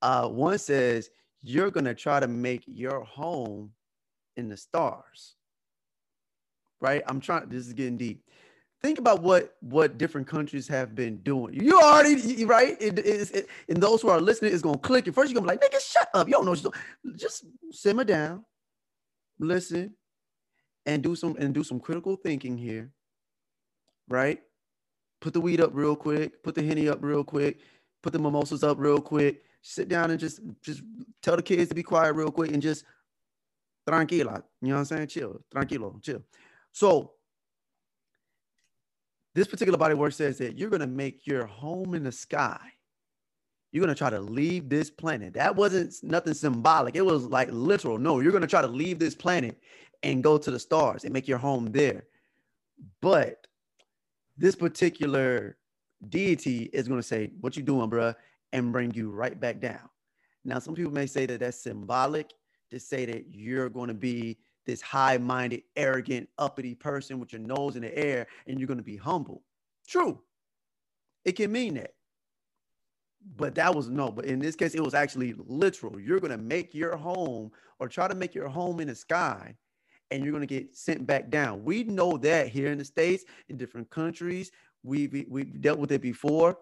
Uh, one says you're going to try to make your home in the stars, right? I'm trying. This is getting deep. Think about what what different countries have been doing. You already right. It, it, it, and those who are listening is gonna click. And first, you're gonna be like, "Nigga, shut up! You don't know what you're doing." Just simmer down, listen, and do some and do some critical thinking here. Right? Put the weed up real quick. Put the henny up real quick put the mimosas up real quick, sit down and just just tell the kids to be quiet real quick and just tranquila. You know what I'm saying? Chill, tranquilo, chill. So this particular body work says that you're gonna make your home in the sky. You're gonna try to leave this planet. That wasn't nothing symbolic. It was like literal. No, you're gonna try to leave this planet and go to the stars and make your home there. But this particular deity is going to say, What you doing, bruh? and bring you right back down. Now, some people may say that that's symbolic to say that you're going to be this high minded, arrogant, uppity person with your nose in the air and you're going to be humble. True. It can mean that. But that was no, but in this case, it was actually literal. You're going to make your home or try to make your home in the sky and you're going to get sent back down. We know that here in the States, in different countries, We've, we've dealt with it before,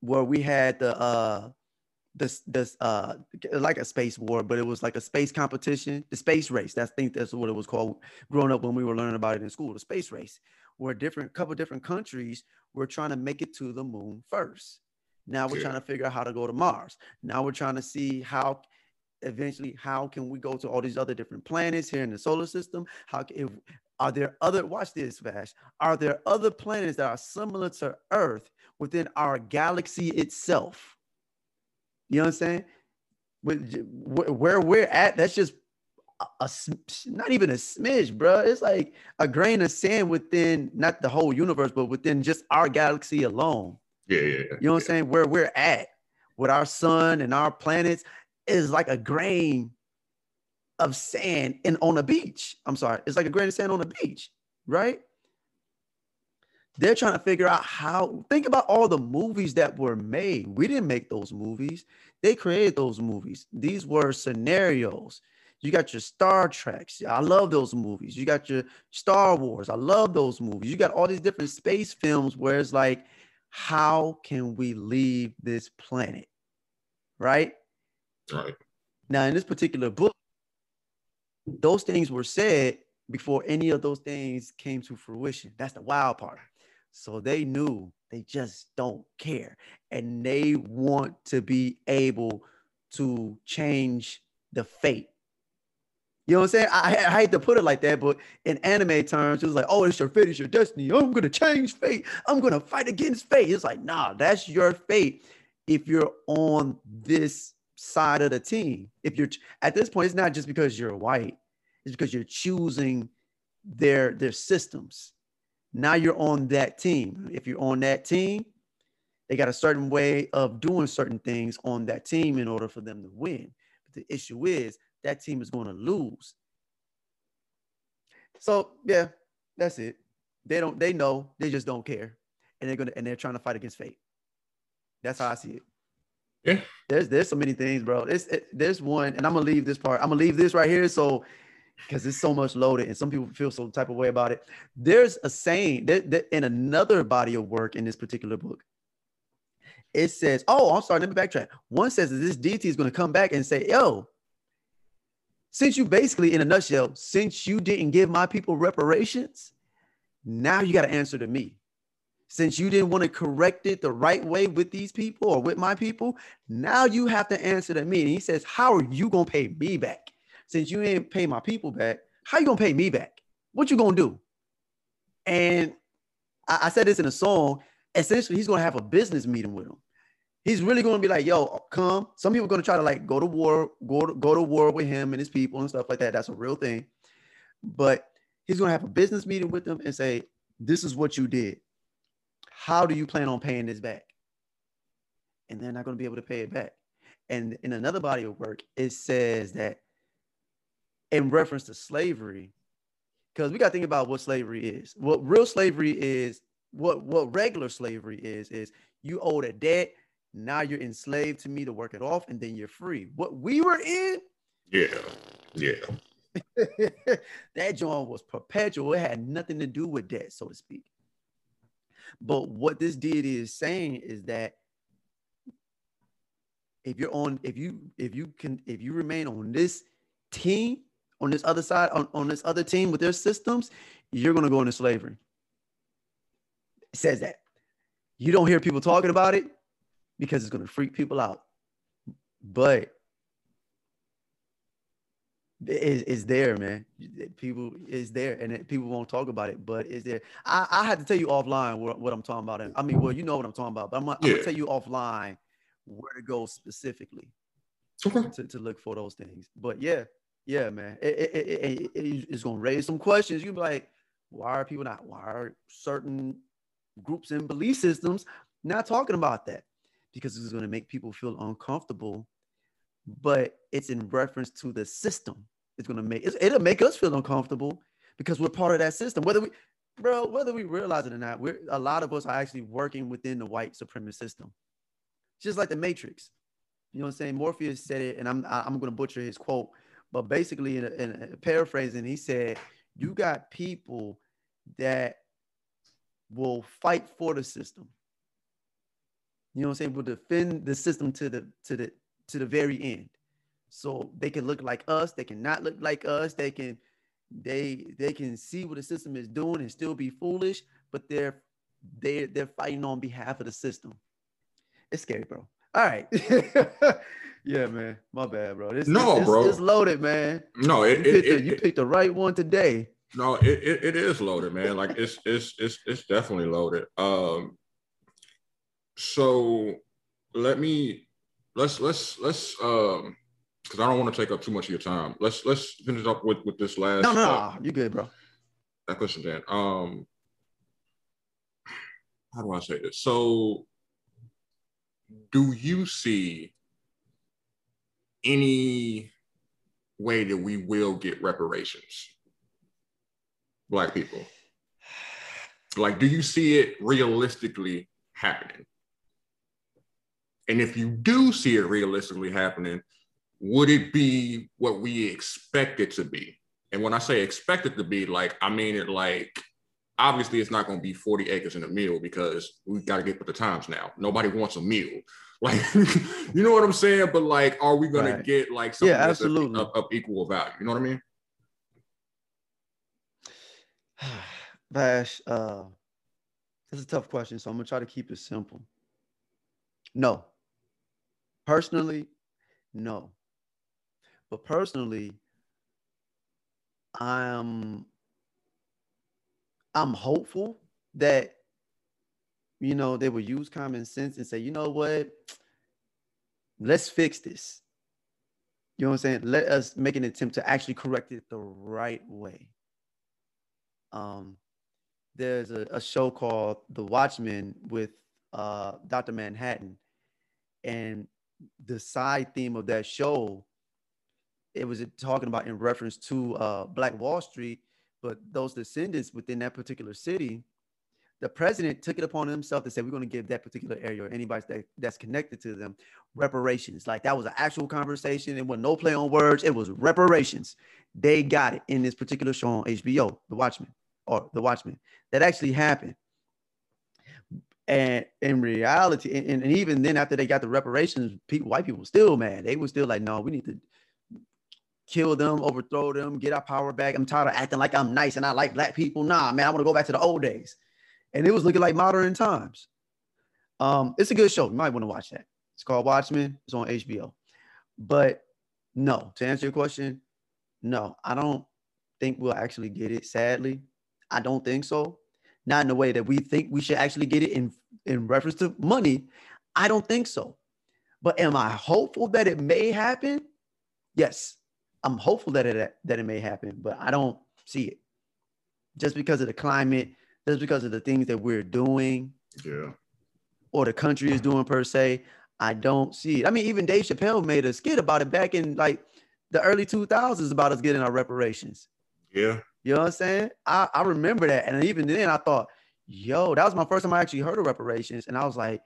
where we had the uh this this uh like a space war, but it was like a space competition, the space race. That's I think that's what it was called growing up when we were learning about it in school, the space race, where different couple different countries were trying to make it to the moon first. Now we're yeah. trying to figure out how to go to Mars. Now we're trying to see how eventually how can we go to all these other different planets here in the solar system how if are there other watch this vash are there other planets that are similar to earth within our galaxy itself you know what i'm saying where we're at that's just a, a, not even a smidge bro it's like a grain of sand within not the whole universe but within just our galaxy alone yeah yeah, yeah. you know yeah. what i'm saying where we're at with our sun and our planets is like a grain of sand in on a beach. I'm sorry, it's like a grain of sand on a beach, right? They're trying to figure out how. Think about all the movies that were made. We didn't make those movies. They created those movies. These were scenarios. You got your Star Treks. I love those movies. You got your Star Wars. I love those movies. You got all these different space films where it's like, how can we leave this planet? Right? Right. Now, in this particular book, those things were said before any of those things came to fruition. That's the wild part. So they knew they just don't care. And they want to be able to change the fate. You know what I'm saying? I, I, hate to put it like that, but in anime terms, it was like, oh, it's your fate, it's your destiny. I'm gonna change fate. I'm gonna fight against fate. It's like, nah, that's your fate if you're on this side of the team. If you're at this point, it's not just because you're white, it's because you're choosing their their systems. Now you're on that team. If you're on that team, they got a certain way of doing certain things on that team in order for them to win. But the issue is that team is going to lose. So yeah, that's it. They don't. They know. They just don't care, and they're gonna and they're trying to fight against fate. That's how I see it. Yeah. There's there's so many things, bro. It's, it, there's one, and I'm gonna leave this part. I'm gonna leave this right here. So because it's so much loaded and some people feel some type of way about it. There's a saying that, that in another body of work in this particular book. It says, Oh, I'm sorry, let me backtrack. One says that this deity is going to come back and say, Yo, since you basically, in a nutshell, since you didn't give my people reparations, now you got to answer to me. Since you didn't want to correct it the right way with these people or with my people, now you have to answer to me. And he says, How are you going to pay me back? Since you ain't pay my people back, how you gonna pay me back? What you gonna do? And I, I said this in a song. Essentially, he's gonna have a business meeting with him. He's really gonna be like, "Yo, come." Some people gonna try to like go to war, go to, go to war with him and his people and stuff like that. That's a real thing. But he's gonna have a business meeting with them and say, "This is what you did. How do you plan on paying this back?" And they're not gonna be able to pay it back. And in another body of work, it says that in reference to slavery, because we got to think about what slavery is. What real slavery is, what what regular slavery is, is you owed a debt. Now you're enslaved to me to work it off, and then you're free. What we were in, yeah, yeah. that joint was perpetual. It had nothing to do with debt, so to speak. But what this deity is saying is that if you're on, if you if you can if you remain on this team, on this other side, on, on this other team with their systems, you're going to go into slavery. It says that. You don't hear people talking about it because it's going to freak people out. But it's, there, man. People is there, and it, people won't talk about it, but it's there. I, I had to tell you offline what, what I'm talking about. I mean, well, you know what I'm talking about, but I'm, I'm gonna tell you offline where to go specifically okay. to, to look for those things. But yeah, yeah, man, it, it, it, it, it's gonna raise some questions. You be like, why are people not? Why are certain groups and belief systems not talking about that? Because it's gonna make people feel uncomfortable, but it's in reference to the system. It's gonna make it'll make us feel uncomfortable because we're part of that system. Whether we, bro, whether we realize it or not, we're a lot of us are actually working within the white supremacist system, just like the Matrix. You know what I'm saying? Morpheus said it, and I'm I'm gonna butcher his quote but basically, in, a, in a paraphrasing, he said, "You got people that will fight for the system. You know what I'm saying? Will defend the system to the to the to the very end. So they can look like us. They can not look like us. They can they they can see what the system is doing and still be foolish, but they're they're they're fighting on behalf of the system. It's scary, bro. All right. yeah, man. My bad, bro. This, no, this, bro. It's loaded, man. No, it, you, picked it, the, you picked the right one today. No, it, it, it is loaded, man. Like it's it's it's it's definitely loaded. Um so let me let's let's let's um because I don't want to take up too much of your time. Let's let's finish up with with this last. No, no, uh, no. you good, bro. That question, Dan. Um, how do I say this? So do you see any way that we will get reparations? Black people. Like, do you see it realistically happening? And if you do see it realistically happening, would it be what we expect it to be? And when I say expect it to be, like, I mean it like, obviously it's not going to be 40 acres in a meal because we got to get with the times now. Nobody wants a meal. Like, you know what I'm saying? But like, are we going right. to get like something yeah, absolutely. Of, of, equal value? You know what I mean? Vash, uh, it's a tough question, so I'm gonna try to keep it simple. No. Personally, no. But personally, I'm I'm hopeful that you know they will use common sense and say, you know what, let's fix this. You know what I'm saying? Let us make an attempt to actually correct it the right way. Um, there's a, a show called The Watchmen with uh, Dr. Manhattan, and the side theme of that show, it was talking about in reference to uh, Black Wall Street, but those descendants within that particular city, the president took it upon himself to say we're going to give that particular area or anybody that, that's connected to them reparations. Like that was an actual conversation. It was no play on words. It was reparations. They got it in this particular show on HBO, The Watchmen or The Watchmen. That actually happened. And in reality, and, and even then, after they got the reparations, people, white people still mad. They were still like, no, we need to kill them, overthrow them, get our power back. I'm tired of acting like I'm nice and I like black people. Nah, man, I want to go back to the old days. And it was looking like modern times. Um, it's a good show. You might want to watch that. It's called Watchmen. It's on HBO. But no, to answer your question, no, I don't think we'll actually get it. Sadly, I don't think so not in the way that we think we should actually get it in in reference to money. I don't think so. But am I hopeful that it may happen? Yes, I'm hopeful that it that it may happen, but I don't see it. Just because of the climate, just because of the things that we're doing, yeah, or the country is doing per se, I don't see it. I mean, even Dave Chappelle made a skit about it back in like the early 2000s about us getting our reparations. Yeah. You know what I'm saying? I, I remember that. And even then I thought, yo, that was my first time I actually heard of reparations. And I was like,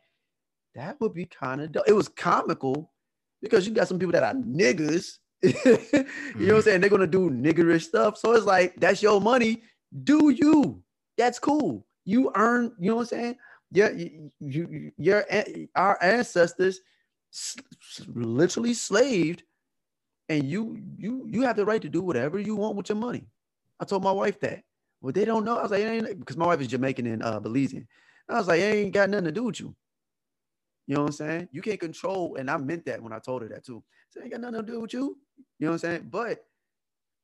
that would be kind of dope. It was comical because you got some people that are niggas. you know what I'm mm-hmm. saying? They're gonna do niggerish stuff. So it's like, that's your money. Do you? That's cool. You earn, you know what I'm saying? Yeah, you, you your our ancestors literally slaved, and you you you have the right to do whatever you want with your money. I told my wife that. Well, they don't know. I was like, ain't because my wife is Jamaican and uh, Belizean. I was like, it ain't got nothing to do with you. You know what I'm saying? You can't control, and I meant that when I told her that too. So ain't got nothing to do with you. You know what I'm saying? But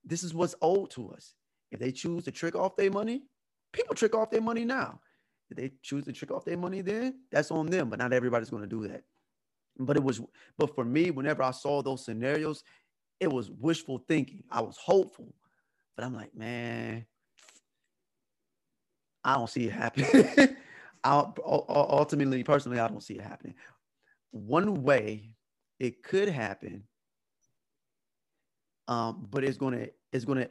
this is what's owed to us. If they choose to trick off their money, people trick off their money now. If they choose to trick off their money, then that's on them. But not everybody's to do that. But it was, but for me, whenever I saw those scenarios, it was wishful thinking. I was hopeful. But I'm like, man, I don't see it happening. I ultimately, personally, I don't see it happening. One way it could happen, um, but it's gonna it's gonna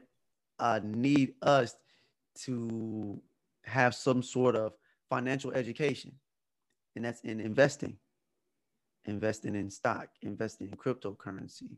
uh, need us to have some sort of financial education, and that's in investing, investing in stock, investing in cryptocurrency,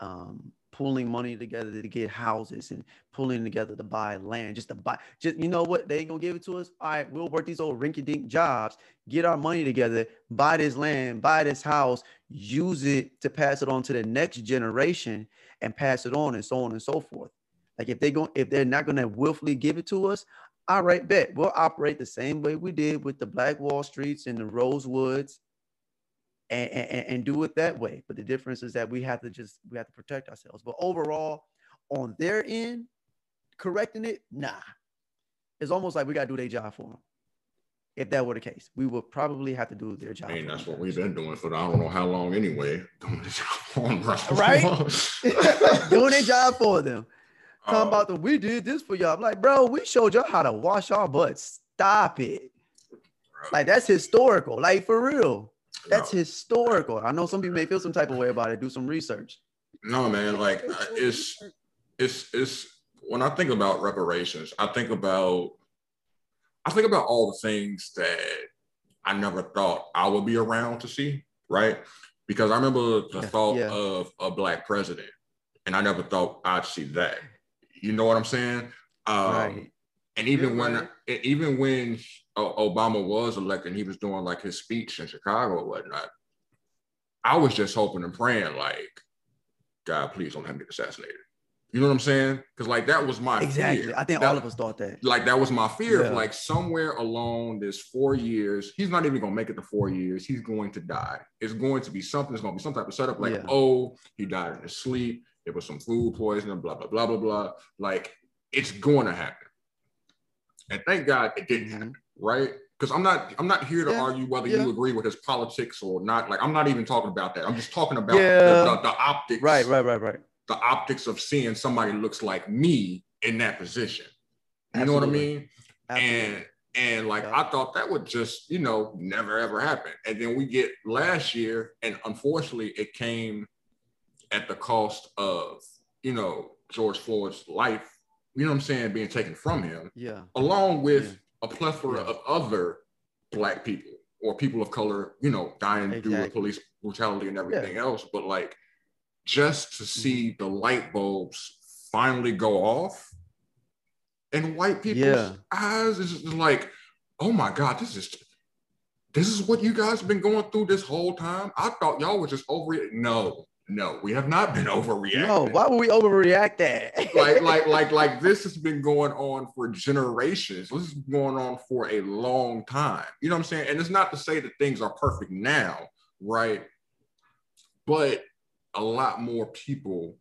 um, pulling money together to get houses and pulling together to buy land, just to buy, just you know what? They ain't gonna give it to us. All right, we'll work these old rinky-dink jobs, get our money together, buy this land, buy this house, use it to pass it on to the next generation and pass it on and so on and so forth. Like if they go, if they're not gonna willfully give it to us, all right, bet we'll operate the same way we did with the Black Wall Streets and the Rosewoods and, and, and do it that way. But the difference is that we have to just we have to protect ourselves. But overall, on their end, correcting it, nah. It's almost like we got to do their job for them. If that were the case, we would probably have to do their job. I mean, that's what we've been doing for the, I don't know how long anyway. Doing the job for them, right? doing their job for them. Talking uh, about the we did this for y'all. I'm like, bro, we showed y'all how to wash our butts. Stop it. Like that's historical. Like for real. That's no. historical. I know some people may feel some type of way about it. Do some research. No, man, like it's it's it's when I think about reparations, I think about I think about all the things that I never thought I would be around to see, right? Because I remember the thought yeah. of a black president, and I never thought I'd see that. You know what I'm saying? Um, right. And even yeah, when right. even when Obama was elected, he was doing like his speech in Chicago or whatnot. I was just hoping and praying, like, God, please don't have me assassinated. You know what I'm saying? Because like that was my exactly. Fear. I think that, all of us thought that. Like that was my fear. Yeah. Like somewhere along this four years, he's not even gonna make it to four years. He's going to die. It's going to be something. It's gonna be some type of setup. Like, yeah. oh, he died in his sleep. It was some food poisoning. Blah blah blah blah blah. Like it's going to happen. And thank God it didn't mm-hmm. happen. Right? Because I'm not I'm not here to yeah. argue whether you agree with his politics or not. Like I'm not even talking about that. I'm just talking about the, the, the optics. Right. Right. Right. Right the optics of seeing somebody looks like me in that position. You Absolutely. know what I mean? Absolutely. And and like yeah. I thought that would just, you know, never ever happen. And then we get last year, and unfortunately, it came at the cost of, you know, George Floyd's life, you know what I'm saying, being taken from him. Yeah. Along with yeah. A plethora yeah. of other black people or people of color, you know, dying exactly. due to police brutality and everything else. But like just to see mm-hmm. the light bulbs finally go off in white people's yeah. eyes is like, oh my God, this is this is what you guys have been going through this whole time. I thought y'all were just over it. No, no, we have not been overreacting. No, why would we overreact that? like, like, like, like this has been going on for generations. This is going on for a long time. You know what I'm saying? And it's not to say that things are perfect now, right? But a lot more people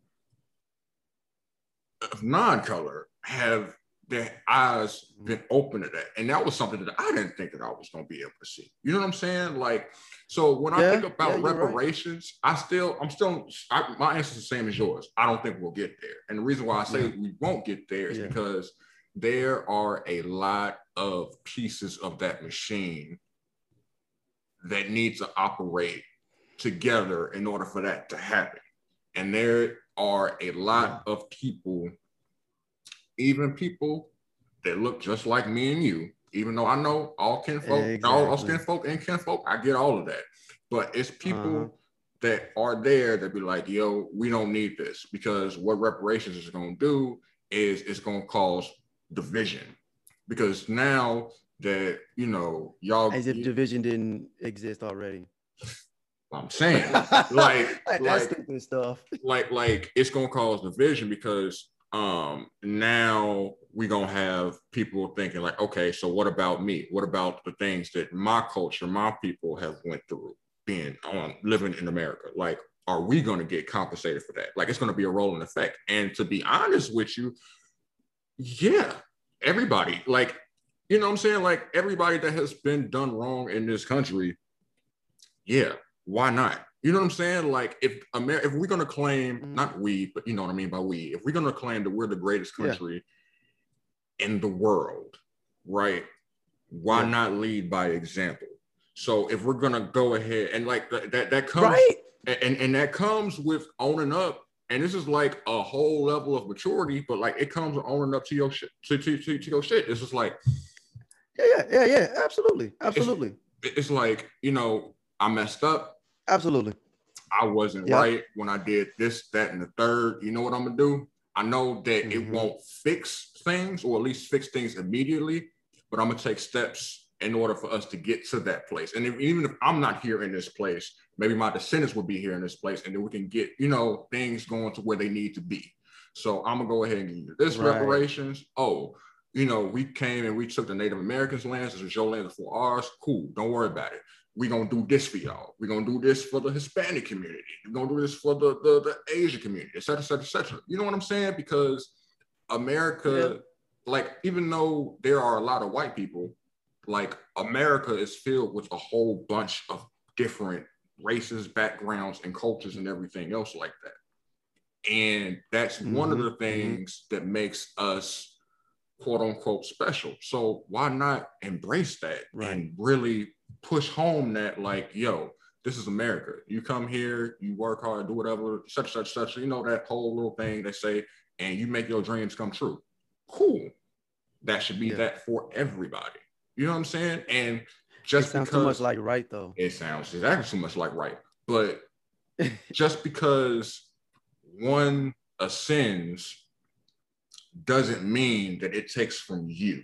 of non-color have their eyes mm-hmm. been open to that. And that was something that I didn't think that I was gonna be able to see. You know what I'm saying? Like, so when yeah, I think about yeah, reparations, right. I still, I'm still, I, my answer is the same as yours. I don't think we'll get there. And the reason why I say yeah. we won't get there is because there are a lot of pieces of that machine that need to operate together in order for that to happen. And there are a lot of people, even people that look just like me and you, even though I know all kinfolk, exactly. all, all skinfolk and kinfolk, I get all of that. But it's people uh-huh. that are there that be like, yo, we don't need this because what reparations is going to do is it's going to cause division. Because now that, you know, y'all. As if division didn't exist already. I'm saying, like, like, like stuff. Like, like it's gonna cause division because um now we're gonna have people thinking like, okay, so what about me? What about the things that my culture, my people have went through being on living in America? Like, are we gonna get compensated for that? Like, it's gonna be a rolling effect. And to be honest with you, yeah, everybody, like, you know what I'm saying? Like everybody that has been done wrong in this country, yeah, why not? You know what I'm saying? Like if Amer- if we're gonna claim mm-hmm. not we, but you know what I mean by we, if we're gonna claim that we're the greatest country yeah. in the world, right? Why yeah. not lead by example? So if we're gonna go ahead and like that that, that comes right? and, and that comes with owning up and this is like a whole level of maturity, but like it comes with owning up to your shit, to, to, to, to your shit. It's just like, yeah, yeah, yeah, yeah, absolutely, absolutely. It's, it's, like you know, I messed up. Absolutely. I wasn't right when I did this, that, and the third. You know what I'm gonna do? I know that mm-hmm. it won't fix things, or at least fix things immediately, but I'm gonna take steps in order for us to get to that place. And if, even if I'm not here in this place, maybe my descendants will be here in this place, and then we can get you know things going to where they need to be. So I'm gonna go ahead and give you this right. reparations. Oh, you know, we came and we took the Native Americans' lands. This is your land for ours. Cool. Don't worry about it we're gonna do this for y'all. We're gonna do this for the Hispanic community. We're gonna do this for the the, the Asian community, et cetera, et cetera, et cetera. You know what I'm saying? Because America, yeah. like, even though there are a lot of white people, like America is filled with a whole bunch of different races, backgrounds, and cultures and everything else like that. And that's mm-hmm. one of the mm-hmm. things mm-hmm. that makes us quote unquote special. So why not embrace that right. and really push home that like, yo, this is America. You come here, you work hard, do whatever, such, such, such, you know, that whole little thing they say, and you make your dreams come true. Cool. That should be yeah. that for everybody. You know what I'm saying? And just it sounds because, too much like right though. It sounds exactly too much like right. But just because one ascends doesn't mean that it takes from you.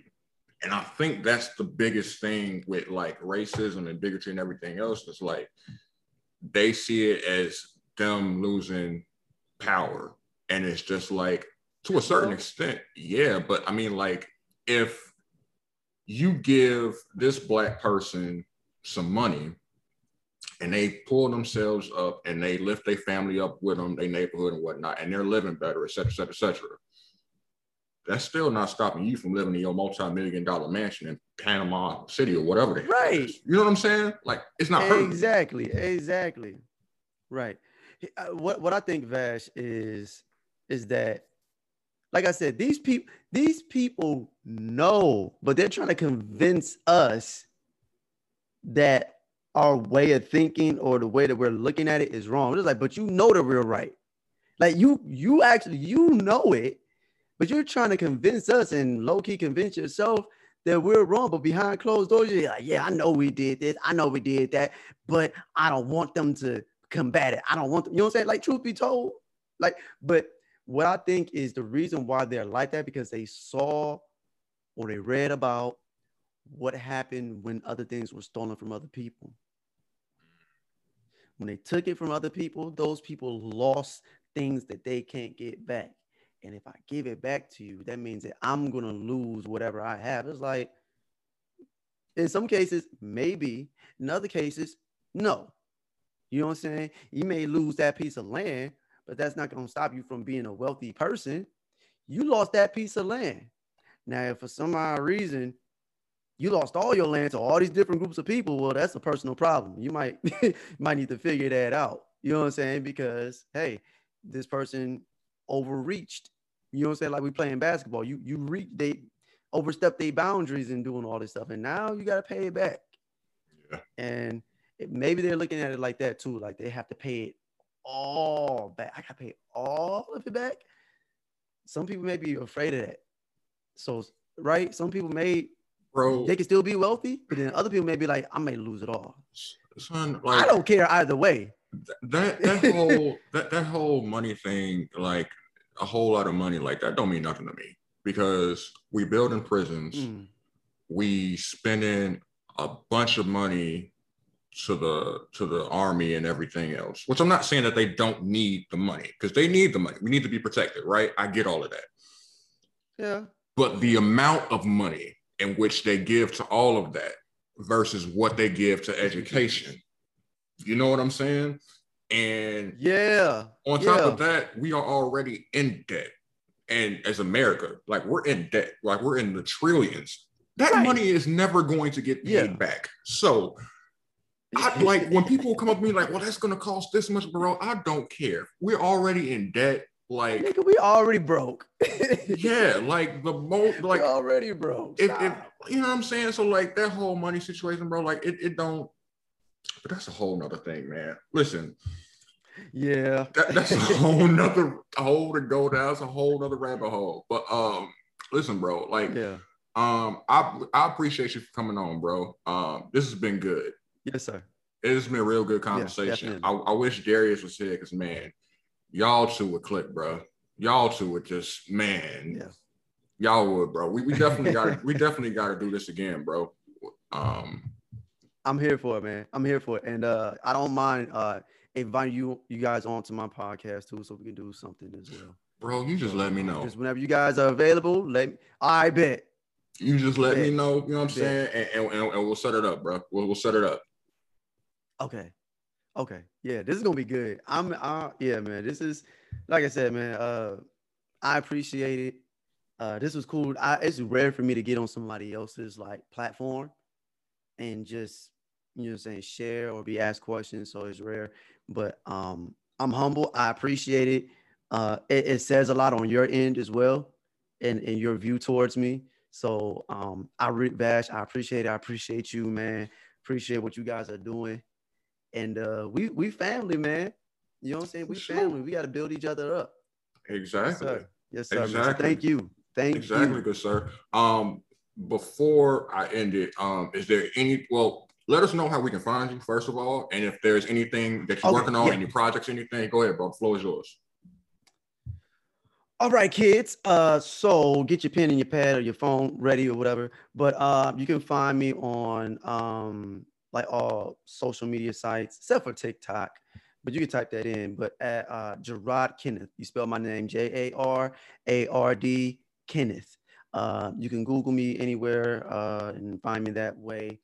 And I think that's the biggest thing with like racism and bigotry and everything else. It's like they see it as them losing power. And it's just like, to a certain extent, yeah. But I mean, like, if you give this black person some money and they pull themselves up and they lift their family up with them, their neighborhood and whatnot, and they're living better, et cetera, et cetera, et cetera that's still not stopping you from living in your multi-million dollar mansion in Panama City or whatever. The hell. Right. You know what I'm saying? Like it's not exactly, exactly. Right. Uh, what what I think, Vash, is is that, like I said, these people these people know, but they're trying to convince us that our way of thinking or the way that we're looking at it is wrong. It's like, but you know that we're right. Like you, you actually you know it, but you're trying to convince us and low key convince yourself that we're wrong. But behind closed doors, you're like, yeah, I know we did this. I know we did that. But I don't want them to combat it. I don't want them, you know what I'm saying? Like, truth be told, like, but what I think is the reason why they're like that because they saw or they read about what happened when other things were stolen from other people. When they took it from other people, those people lost things that they can't get back. And if I give it back to you, that means that I'm gonna lose whatever I have. It's like in some cases, maybe. In other cases, no. You know what I'm saying? You may lose that piece of land, but that's not gonna stop you from being a wealthy person. You lost that piece of land. Now, if for some odd reason you lost all your land to all these different groups of people, well, that's a personal problem. You might might need to figure that out. You know what I'm saying? Because hey, this person overreached you know what I'm saying? Like we playing basketball. You you reach they overstep their boundaries and doing all this stuff, and now you got to pay it back. Yeah. And it, maybe they're looking at it like that too. Like they have to pay it all back. I got to pay all of it back. Some people may be afraid of that. So right, some people may bro they can still be wealthy, but then other people may be like, I may lose it all. Son, like, I don't care either way. That that whole that that whole money thing, like a whole lot of money like that don't mean nothing to me because we build in prisons, mm. we spending a bunch of money to the to the army and everything else. Which I'm not saying that they don't need the money because they need the money. We need to be protected, right? I get all of that. Yeah. But the amount of money in which they give to all of that versus what they give to education. You know what I'm saying? And yeah, on top yeah. of that, we are already in debt. And as America, like we're in debt, like we're in the trillions. That right. money is never going to get paid yeah. back. So I like when people come up to me like, well, that's gonna cost this much, bro. I don't care. We're already in debt. Like Nigga, we already broke. yeah, like the most like We're already broke. If, if, you know what I'm saying? So like that whole money situation, bro, like it, it don't but that's a whole nother thing, man. Listen. Yeah. That, that's a whole nother hole to go down. That's a whole nother rabbit hole. But um, listen, bro, like yeah. Um, I I appreciate you for coming on, bro. Um, this has been good. Yes, sir. It has been a real good conversation. Yeah, I, I wish Darius was here because man, y'all two would click, bro. Y'all two would just man. Yeah. Y'all would, bro. We, we definitely got we definitely got to do this again, bro. Um, I'm here for it, man. I'm here for it, and uh, I don't mind uh, inviting you you guys onto my podcast too, so we can do something as well. Bro, you just let me know. Just whenever you guys are available, let me. I bet. You just let bet. me know. You know what I'm saying, and, and, and, we'll set it up, bro. We'll, we'll set it up. Okay. Okay. Yeah, this is gonna be good. I'm. Uh, yeah, man. This is like I said, man. Uh, I appreciate it. Uh, this was cool. I, it's rare for me to get on somebody else's like platform and just you know saying share or be asked questions so it's rare but um i'm humble i appreciate it uh it, it says a lot on your end as well and and your view towards me so um i re- Vash i appreciate it i appreciate you man appreciate what you guys are doing and uh, we we family, man. You know what I'm saying? We Sure. family. We got to build each other up. Yes, Exactly. sir. Yes, sir. Mister. Exactly. Thank you. Thank Exactly, you. Exactly, good sir. Um, before I end it, um, is there any? Well, let us know how we can find you first of all, and if there's anything that you're Okay, working on, yeah. any projects, anything, go ahead, bro. The floor is yours. All right, kids. Uh, so get your pen and your pad or your phone ready or whatever. But uh, you can find me on um like all social media sites, except for TikTok. But you can type that in. But at uh, Jarard Kenneth, you spell my name J A R A R D Kenneth. Uh, you can Google me anywhere uh, and find me that way.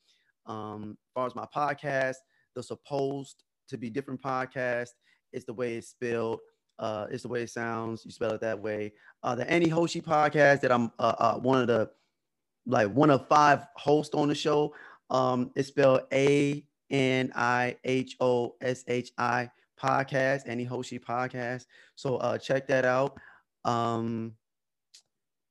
Um, as far as my podcast, they're supposed to be different podcast. It's the way it's spelled. Uh, it's the way it sounds. You spell it that way. Uh, the Anihoshi podcast that I'm uh, uh, one of the like one of five hosts on the show. Um, it's spelled A N I H O S H I podcast. Anihoshi podcast. So uh, check that out. Um,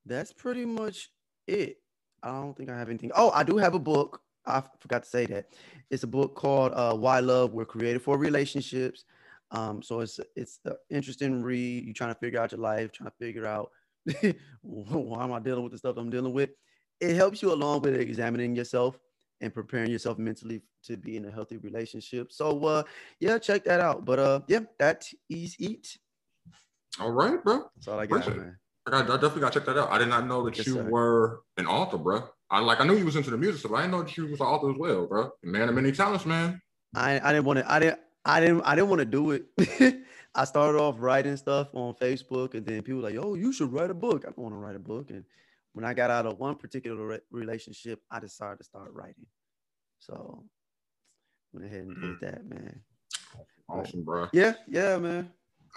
that's pretty much it. I don't think I have anything. Oh, I do have a book. I forgot to say that. It's a book called uh, "Why Love." We're created for relationships. Um, so it's it's an interesting read. You're trying to figure out your life, trying to figure out why am I dealing with the stuff I'm dealing with. It helps you along with examining yourself and preparing yourself mentally to be in a healthy relationship. So uh, yeah, check that out. But uh, yeah, that is it. All right, bro. That's all I got, man. I, got, I definitely got to check that out. I did not know that Yes, you sir. were an author, bro. I like I knew you was into the music stuff. I didn't know that you was an author as well, bro. Man of many talents, man. I I didn't want to I didn't I didn't I didn't want to do it. I started off writing stuff on Facebook, and then people were like, "Oh, you should write a book." I don't want to write a book, and when I got out of one particular re- relationship, I decided to start writing. So went ahead and did that, man. Awesome, bro. Yeah, yeah, man.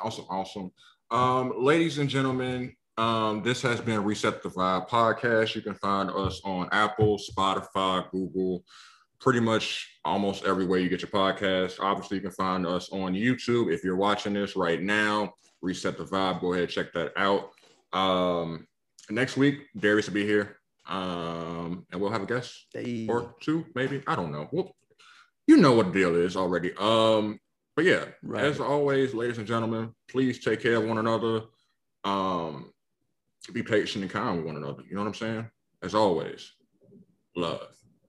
Awesome, awesome. Um, ladies and gentlemen, um, this has been Reset the Vibe podcast. You can find us on Apple, Spotify, Google, pretty much almost everywhere you get your podcast. Obviously, you can find us on YouTube. If you're watching this right now, Reset the Vibe, go ahead check that out. Um, next week, Darius will be here, um, and we'll have a guest They, or two, maybe. I don't know. Well, you know what the deal is already. Um, but yeah, Right. as always, ladies and gentlemen, please take care of one another. Um, be patient and kind with one another. You know what I'm saying? As always, love.